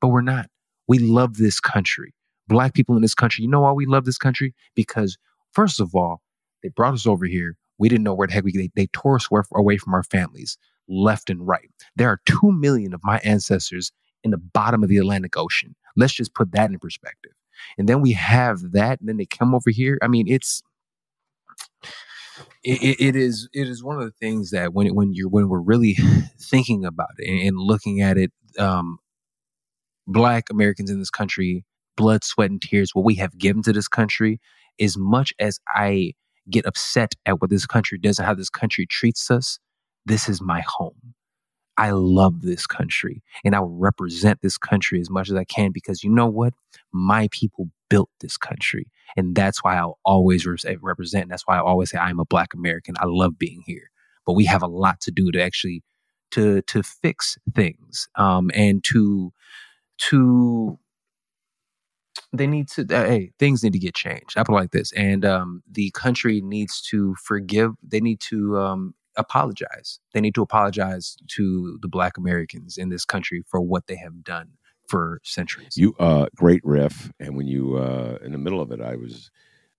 But we're not. We love this country. Black people in this country, you know why we love this country? Because first of all, they brought us over here. We didn't know where the heck we they, they tore us away from our families left and right. There are 2 million of my ancestors in the bottom of the Atlantic Ocean. Let's just put that in perspective. And then we have that, and then they come over here. I mean, it's it, it- is it is one of the things that when when you're when we're really thinking about it and, and looking at it, um, Black Americans in this country, blood, sweat, and tears, what we have given to this country, as much as I get upset at what this country does and how this country treats us, this is my home. I love this country and I will represent this country as much as I can because you know what? My people built this country. And that's why I'll always re- represent. That's why I always say I'm a black American. I love being here. But we have a lot to do to actually to to fix things um, and to to they need to uh, hey things need to get changed i put it like this and um, the country needs to forgive they need to um, apologize they need to apologize to the black americans in this country for what they have done for centuries You uh great riff, and when you uh in the middle of it, I was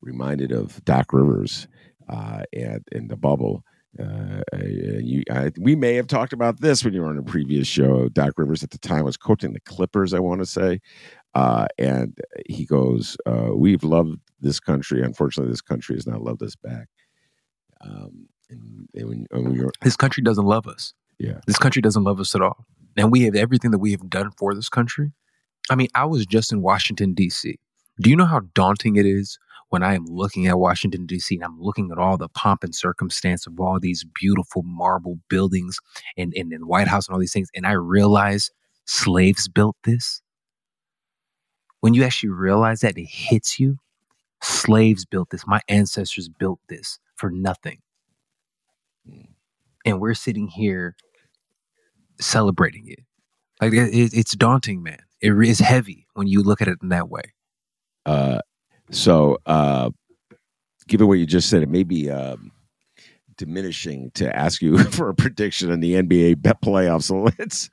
reminded of Doc Rivers uh and in the bubble. Uh, you, I, we may have talked about this when you were on a previous show. Doc Rivers at the time was coaching the Clippers, I want to say, uh, and he goes, uh, "We've loved this country. Unfortunately, this country has not loved us back." Um, and, and when, when this country doesn't love us. Yeah, this country doesn't love us at all. And we have everything that we have done for this country. I mean i was just in washington d.c do you know how daunting it is when i am looking at washington d.c and i'm looking at all the pomp and circumstance of all these beautiful marble buildings and, and, and white house and all these things and i realize slaves built this when you actually realize that it hits you slaves built this my ancestors built this for nothing and we're sitting here celebrating it. Like it, it- it's daunting, man. It is heavy when you look at it in that way. Uh, so, uh, given what you just said, it may be um, diminishing to ask you for a prediction on the NBA bet playoffs. So let's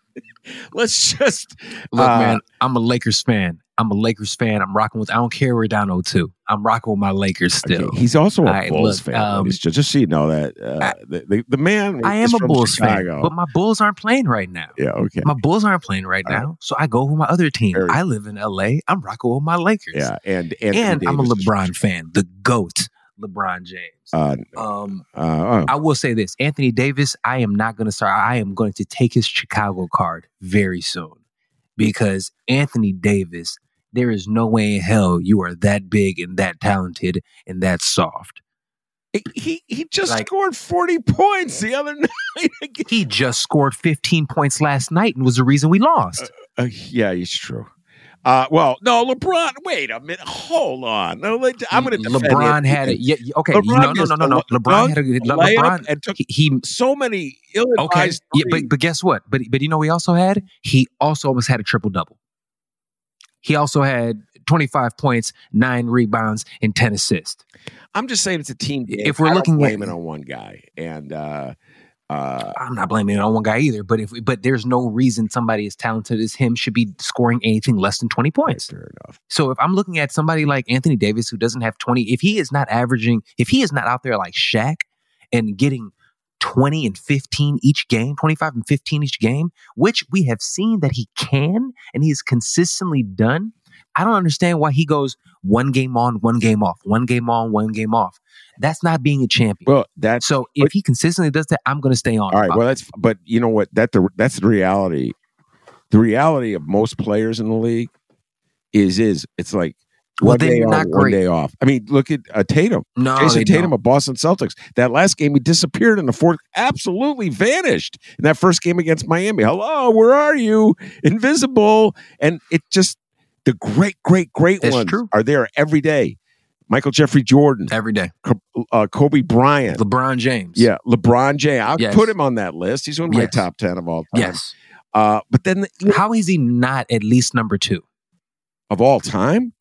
let's just Look, Uh, man, I'm a Lakers fan. I'm a Lakers fan. I'm rocking with. I don't care we're down 0-2. I'm rocking with my Lakers still. Okay, He's also a right, Bulls look, fan. um, just, just so you know that uh, I- the, the man. I am is a from Bulls Chicago. fan, but my Bulls aren't playing right now. yeah, okay. My Bulls aren't playing right now, so I go with my other team. Very- I live in LA. I'm rocking with my Lakers. Yeah, and and I'm a Davis is from LeBron fan, the goat LeBron James. Uh, Um, uh, I will say this: Anthony Davis. I am not going to start. I am going to take his Chicago card very soon because Anthony Davis. There is no way in hell you are that big and that talented and that soft. he he just Like- scored forty points the other night. He just scored 15 points last night and was the reason we lost. Uh, yeah, it's true. Uh, well, no, LeBron. Wait a minute. Hold on. No, let- I'm going to LeBron had it. Yeah, okay. LeBron no, no, no, no, no. LeBron had a layup LeBron. and took He, he so many okay. ill-advised. Yeah, but but guess what? But but you know what he also had? He also almost had a triple double. He also had 25 points, nine rebounds, and 10 assists. I'm just saying it's a team. Game. If we're I looking at- it on one guy, and uh, uh, I'm not blaming it on one guy either, but if but there's no reason somebody as talented as him should be scoring anything less than 20 points. fair enough. So if I'm looking at somebody like Anthony Davis who doesn't have 20, if he is not averaging, if he is not out there like Shaq and getting 20 and 15 each game, 25 and 15 each game, which we have seen that he can and he's consistently done, I don't understand why he goes one game on, one game off, one game on, one game off. That's not being a champion. Well, that's so if he consistently does that, I'm going to stay on. all right. Well, that's but you know what? That the that's the reality. The reality of most players in the league is is it's like Well, day you're on, not one great. day off. I mean, look at uh, Tatum. no, Jayson Tatum don't. of Boston Celtics. That last game, he disappeared in the fourth, absolutely vanished in that first game against Miami. Hello, where are you? Invisible. And it just, the great, great, great That's ones true. are there every day. Michael Jeffrey Jordan, every day. Uh, Kobe Bryant. LeBron James. yeah, LeBron James. I'll Yes. put him on that list. He's one of my Yes. top 10 of all time. Yes. Uh, but then, the- How is he not at least number two? of all time,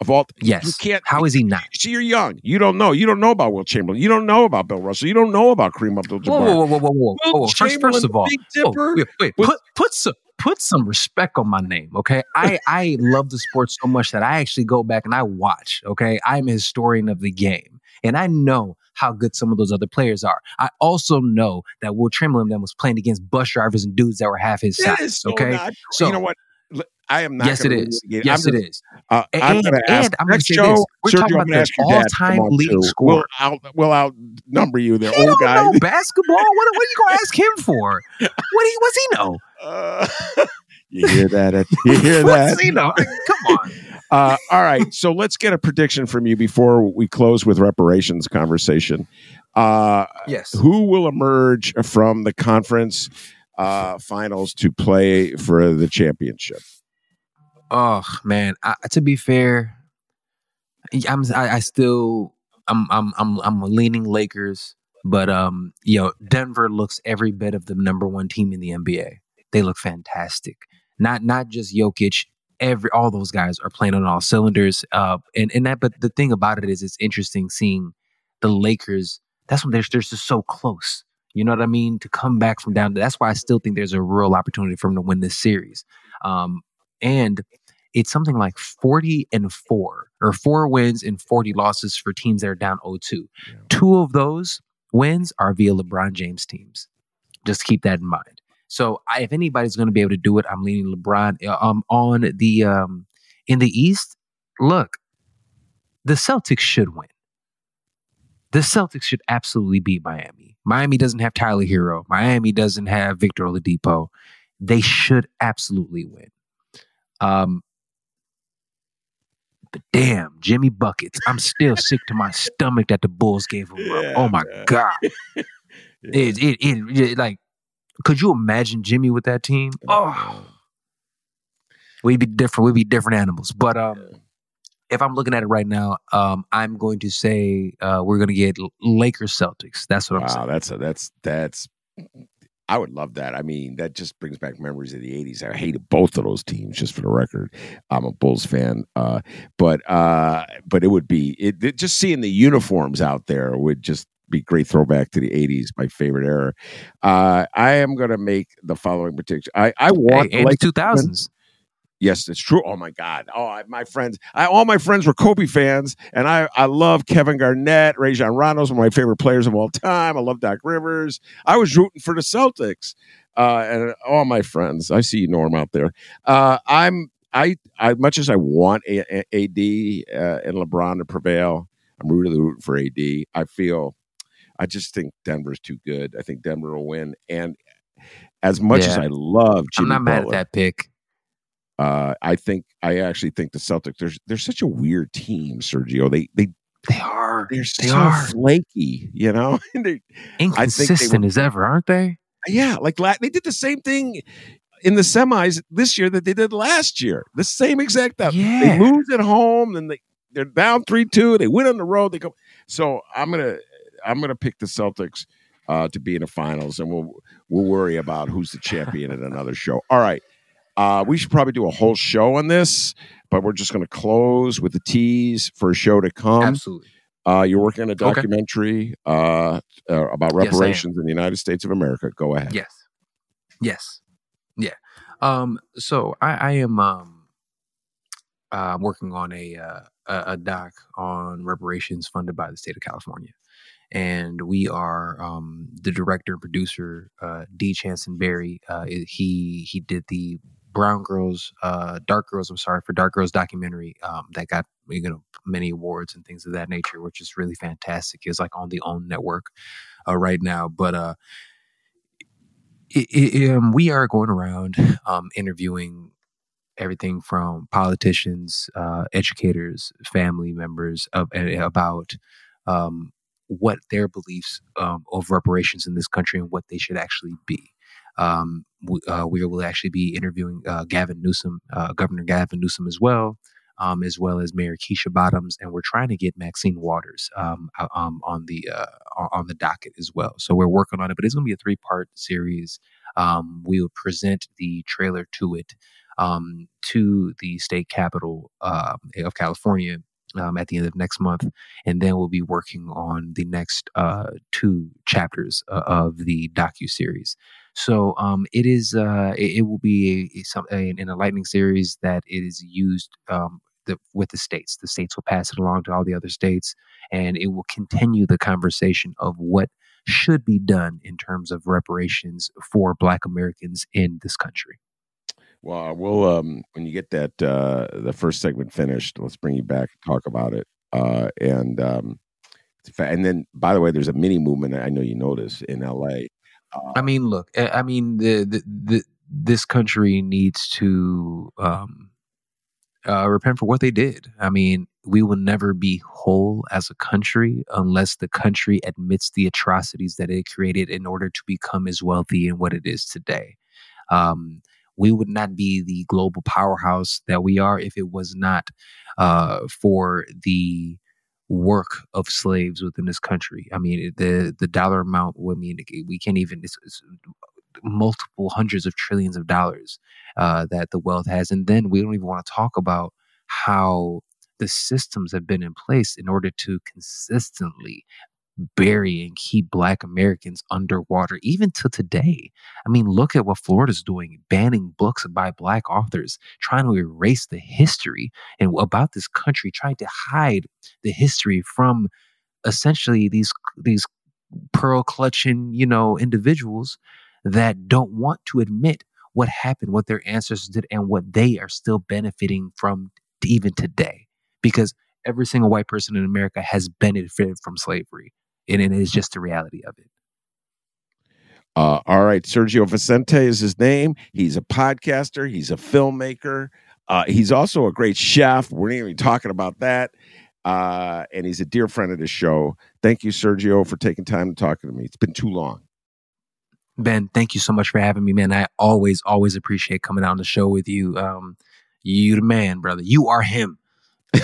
of all, Yes. you can't. How is he not? See, you're young. You don't know. You don't know about Wilt Chamberlain. You don't know about Bill Russell. You don't know about Kareem Abdul-Jabbar. Whoa, whoa, whoa, whoa, whoa, whoa! First, first of all, Big Dipper, wait, wait, was- put put some put some respect on my name, okay? I I love the sport so much that I actually go back and I watch. Okay, I'm a historian of the game, and I know how good some of those other players are. I also know that Wilt Chamberlain then was playing against bus drivers and dudes that were half his size. so okay, not- so you know what? I am not. yes, it is. litigate. Yes, I'm it is. Uh, And- I'm going to ask I'm next say show. this. We're Sergio, talking about the ask your dad to all-time leading scorer. We'll out. We'll outnumber you, there, He old guy. know basketball. What, what are you gonna ask him for? What he what's he know? Uh, you hear that? You hear that? What's he know? Come on. Uh, all right. So let's get a prediction from you before we close with reparations conversation. Uh, Yes. who will emerge from the conference uh, finals to play for the championship? Oh man. I, to be fair, I'm I, I still I'm I'm I'm I'm leaning Lakers, but um, you know, Denver looks every bit of the number one team in the NBA. They look fantastic. Not not just Jokic. Every all those guys are playing on all cylinders. Uh, and and that. But the thing about it is, it's interesting seeing the Lakers. That's when they're they're just so close. You know what I mean? To come back from down. That's why I still think there's a real opportunity for them to win this series. Um, and it's something like 40 and 4 or 4 wins and 40 losses for teams that are down 0-2. Two of those wins are via LeBron James teams. Just keep that in mind. So I, if anybody's going to be able to do it, I'm leaning LeBron uh, um, on the um, in the East. Look, the Celtics should win. The Celtics should absolutely beat Miami. Miami doesn't have Tyler Herro. Miami doesn't have Victor Oladipo. They should absolutely win. Um, but damn, Jimmy buckets. I'm still sick to my stomach that the Bulls gave him. Yeah, Oh my man. god, it, it, it, it like. Could you imagine Jimmy with that team? Oh, we'd be different. We'd be different animals. But um, if I'm looking at it right now, um, I'm going to say uh, we're going to get Lakers Celtics. That's what I'm Wow, saying. that's a, that's that's. I would love that. I mean, that just brings back memories of the '80s. I hated both of those teams, just for the record. I'm a Bulls fan, uh, but uh, but it would be it, it- just seeing the uniforms out there would just be great throwback to the '80s. My favorite era. Uh, I am going to make the following prediction. I I Hey, want the and the 2000s. Yes, it's true. Oh my God! Oh, I, my friends, I, all my friends were Kobe fans, and I I love Kevin Garnett, Rajon Rondo's one of my favorite players of all time. I love Doc Rivers. I was rooting for the Celtics, uh, and all my friends. I see you, Norm, out there. Uh, I'm I I much as I want a, a, AD uh, and LeBron to prevail. I'm really rooting for AD. I feel, I just think Denver's too good. I think Denver will win. And as much as I love Jimmy I'm not mad at that pick. Uh, I think I actually think the Celtics. They're they're such a weird team, Sergio. They they They are they're They so are. flaky, you know. They, inconsistent were- as ever, aren't they? yeah, like they did the same thing in the semis this year that they did last year. The same exact stuff. They lose at home, then they they're down three two. They win on the road. They go. So I'm gonna I'm gonna pick the Celtics uh, to be in the finals, and we'll we'll worry about who's the champion in another show. All right. Uh, we should probably do a whole show on this, but we're just going to close with the tease for a show to come. Absolutely. Uh, you're working on a Okay. documentary uh, uh, about Yes, reparations in the United States of America. Go ahead. Yes. Yes. Yeah. Um, so I, I am um uh, working on a, uh, a a doc on reparations funded by the state of California, and we are um, the director and producer uh, D. Chanson Berry. Uh, he he did the Brown Girls, uh, Dark Girls. I'm sorry for Dark Girls documentary um, that got you know many awards and things of that nature, which is really fantastic. It's like on the OWN network uh, right now, but uh, it, it, um, we are going around um, interviewing everything from politicians, uh, educators, family members of, eh, about um, what their beliefs um, of reparations in this country and what they should actually be. Um, we, uh, we will actually be interviewing uh, Gavin Newsom, uh, Governor Gavin Newsom, as well. Um, as well as Mayor Keisha Bottoms, and we're trying to get Maxine Waters um, uh, um, on the uh, on the docket as well. So we're working on it, but it's going to be a three part series. Um, we will present the trailer to it um, to the state capitol of California um, at the end of next month, and then we'll be working on the next uh, two chapters uh, of the docu series. So um, it is uh, it, it will be a, a, an enlightening series that it is used um, the, with the states. The states will pass it along to all the other states, and it will continue the conversation of what should be done in terms of reparations for Black Americans in this country. Well, we'll um, when you get that uh, the first segment finished, let's bring you back and talk about it. Uh, and um, and then by the way, there's a mini movement. I know you noticed in L.A. I mean, look, I I mean, the, the, the this country needs to um, uh, repent for what they did. I mean, we will never be whole as a country unless the country admits the atrocities that it created in order to become as wealthy in what it is today. Um, we would not be the global powerhouse that we are if it was not uh, for the work of slaves within this country. I mean, the the dollar amount. I mean, we can't even. It's, it's multiple hundreds of trillions of dollars uh, that the wealth has, and then we don't even want to talk about how the systems have been in place in order to consistently bury and keep black Americans underwater, even to today. I mean, look at what Florida's doing, banning books by black authors, trying to erase the history and about this country, trying to hide the history from essentially these these pearl clutching, you know, individuals that don't want to admit what happened, what their ancestors did, and what they are still benefiting from even today. Because every single white person in America has benefited from slavery. And it is just the reality of it. Uh, all right, Sergio Vicente is his name. He's a podcaster. He's a filmmaker. Uh, he's also a great chef. We're not even talking about that. Uh, and he's a dear friend of the show. Thank you, Sergio, for taking time to talk to me. It's been too long. Ben, thank you so much for having me, man. I always, always appreciate coming on the show with you. Um, you the man, brother. You are him.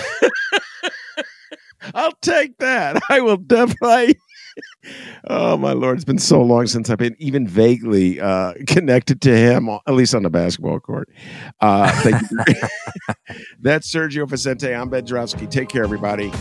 I'll take that. I will definitely. oh my lord! It's been so long since I've been even vaguely uh, connected to him, at least on the basketball court. Uh, thank you. That's Sergio Vicente. I'm Ben Drowski. Take care, everybody.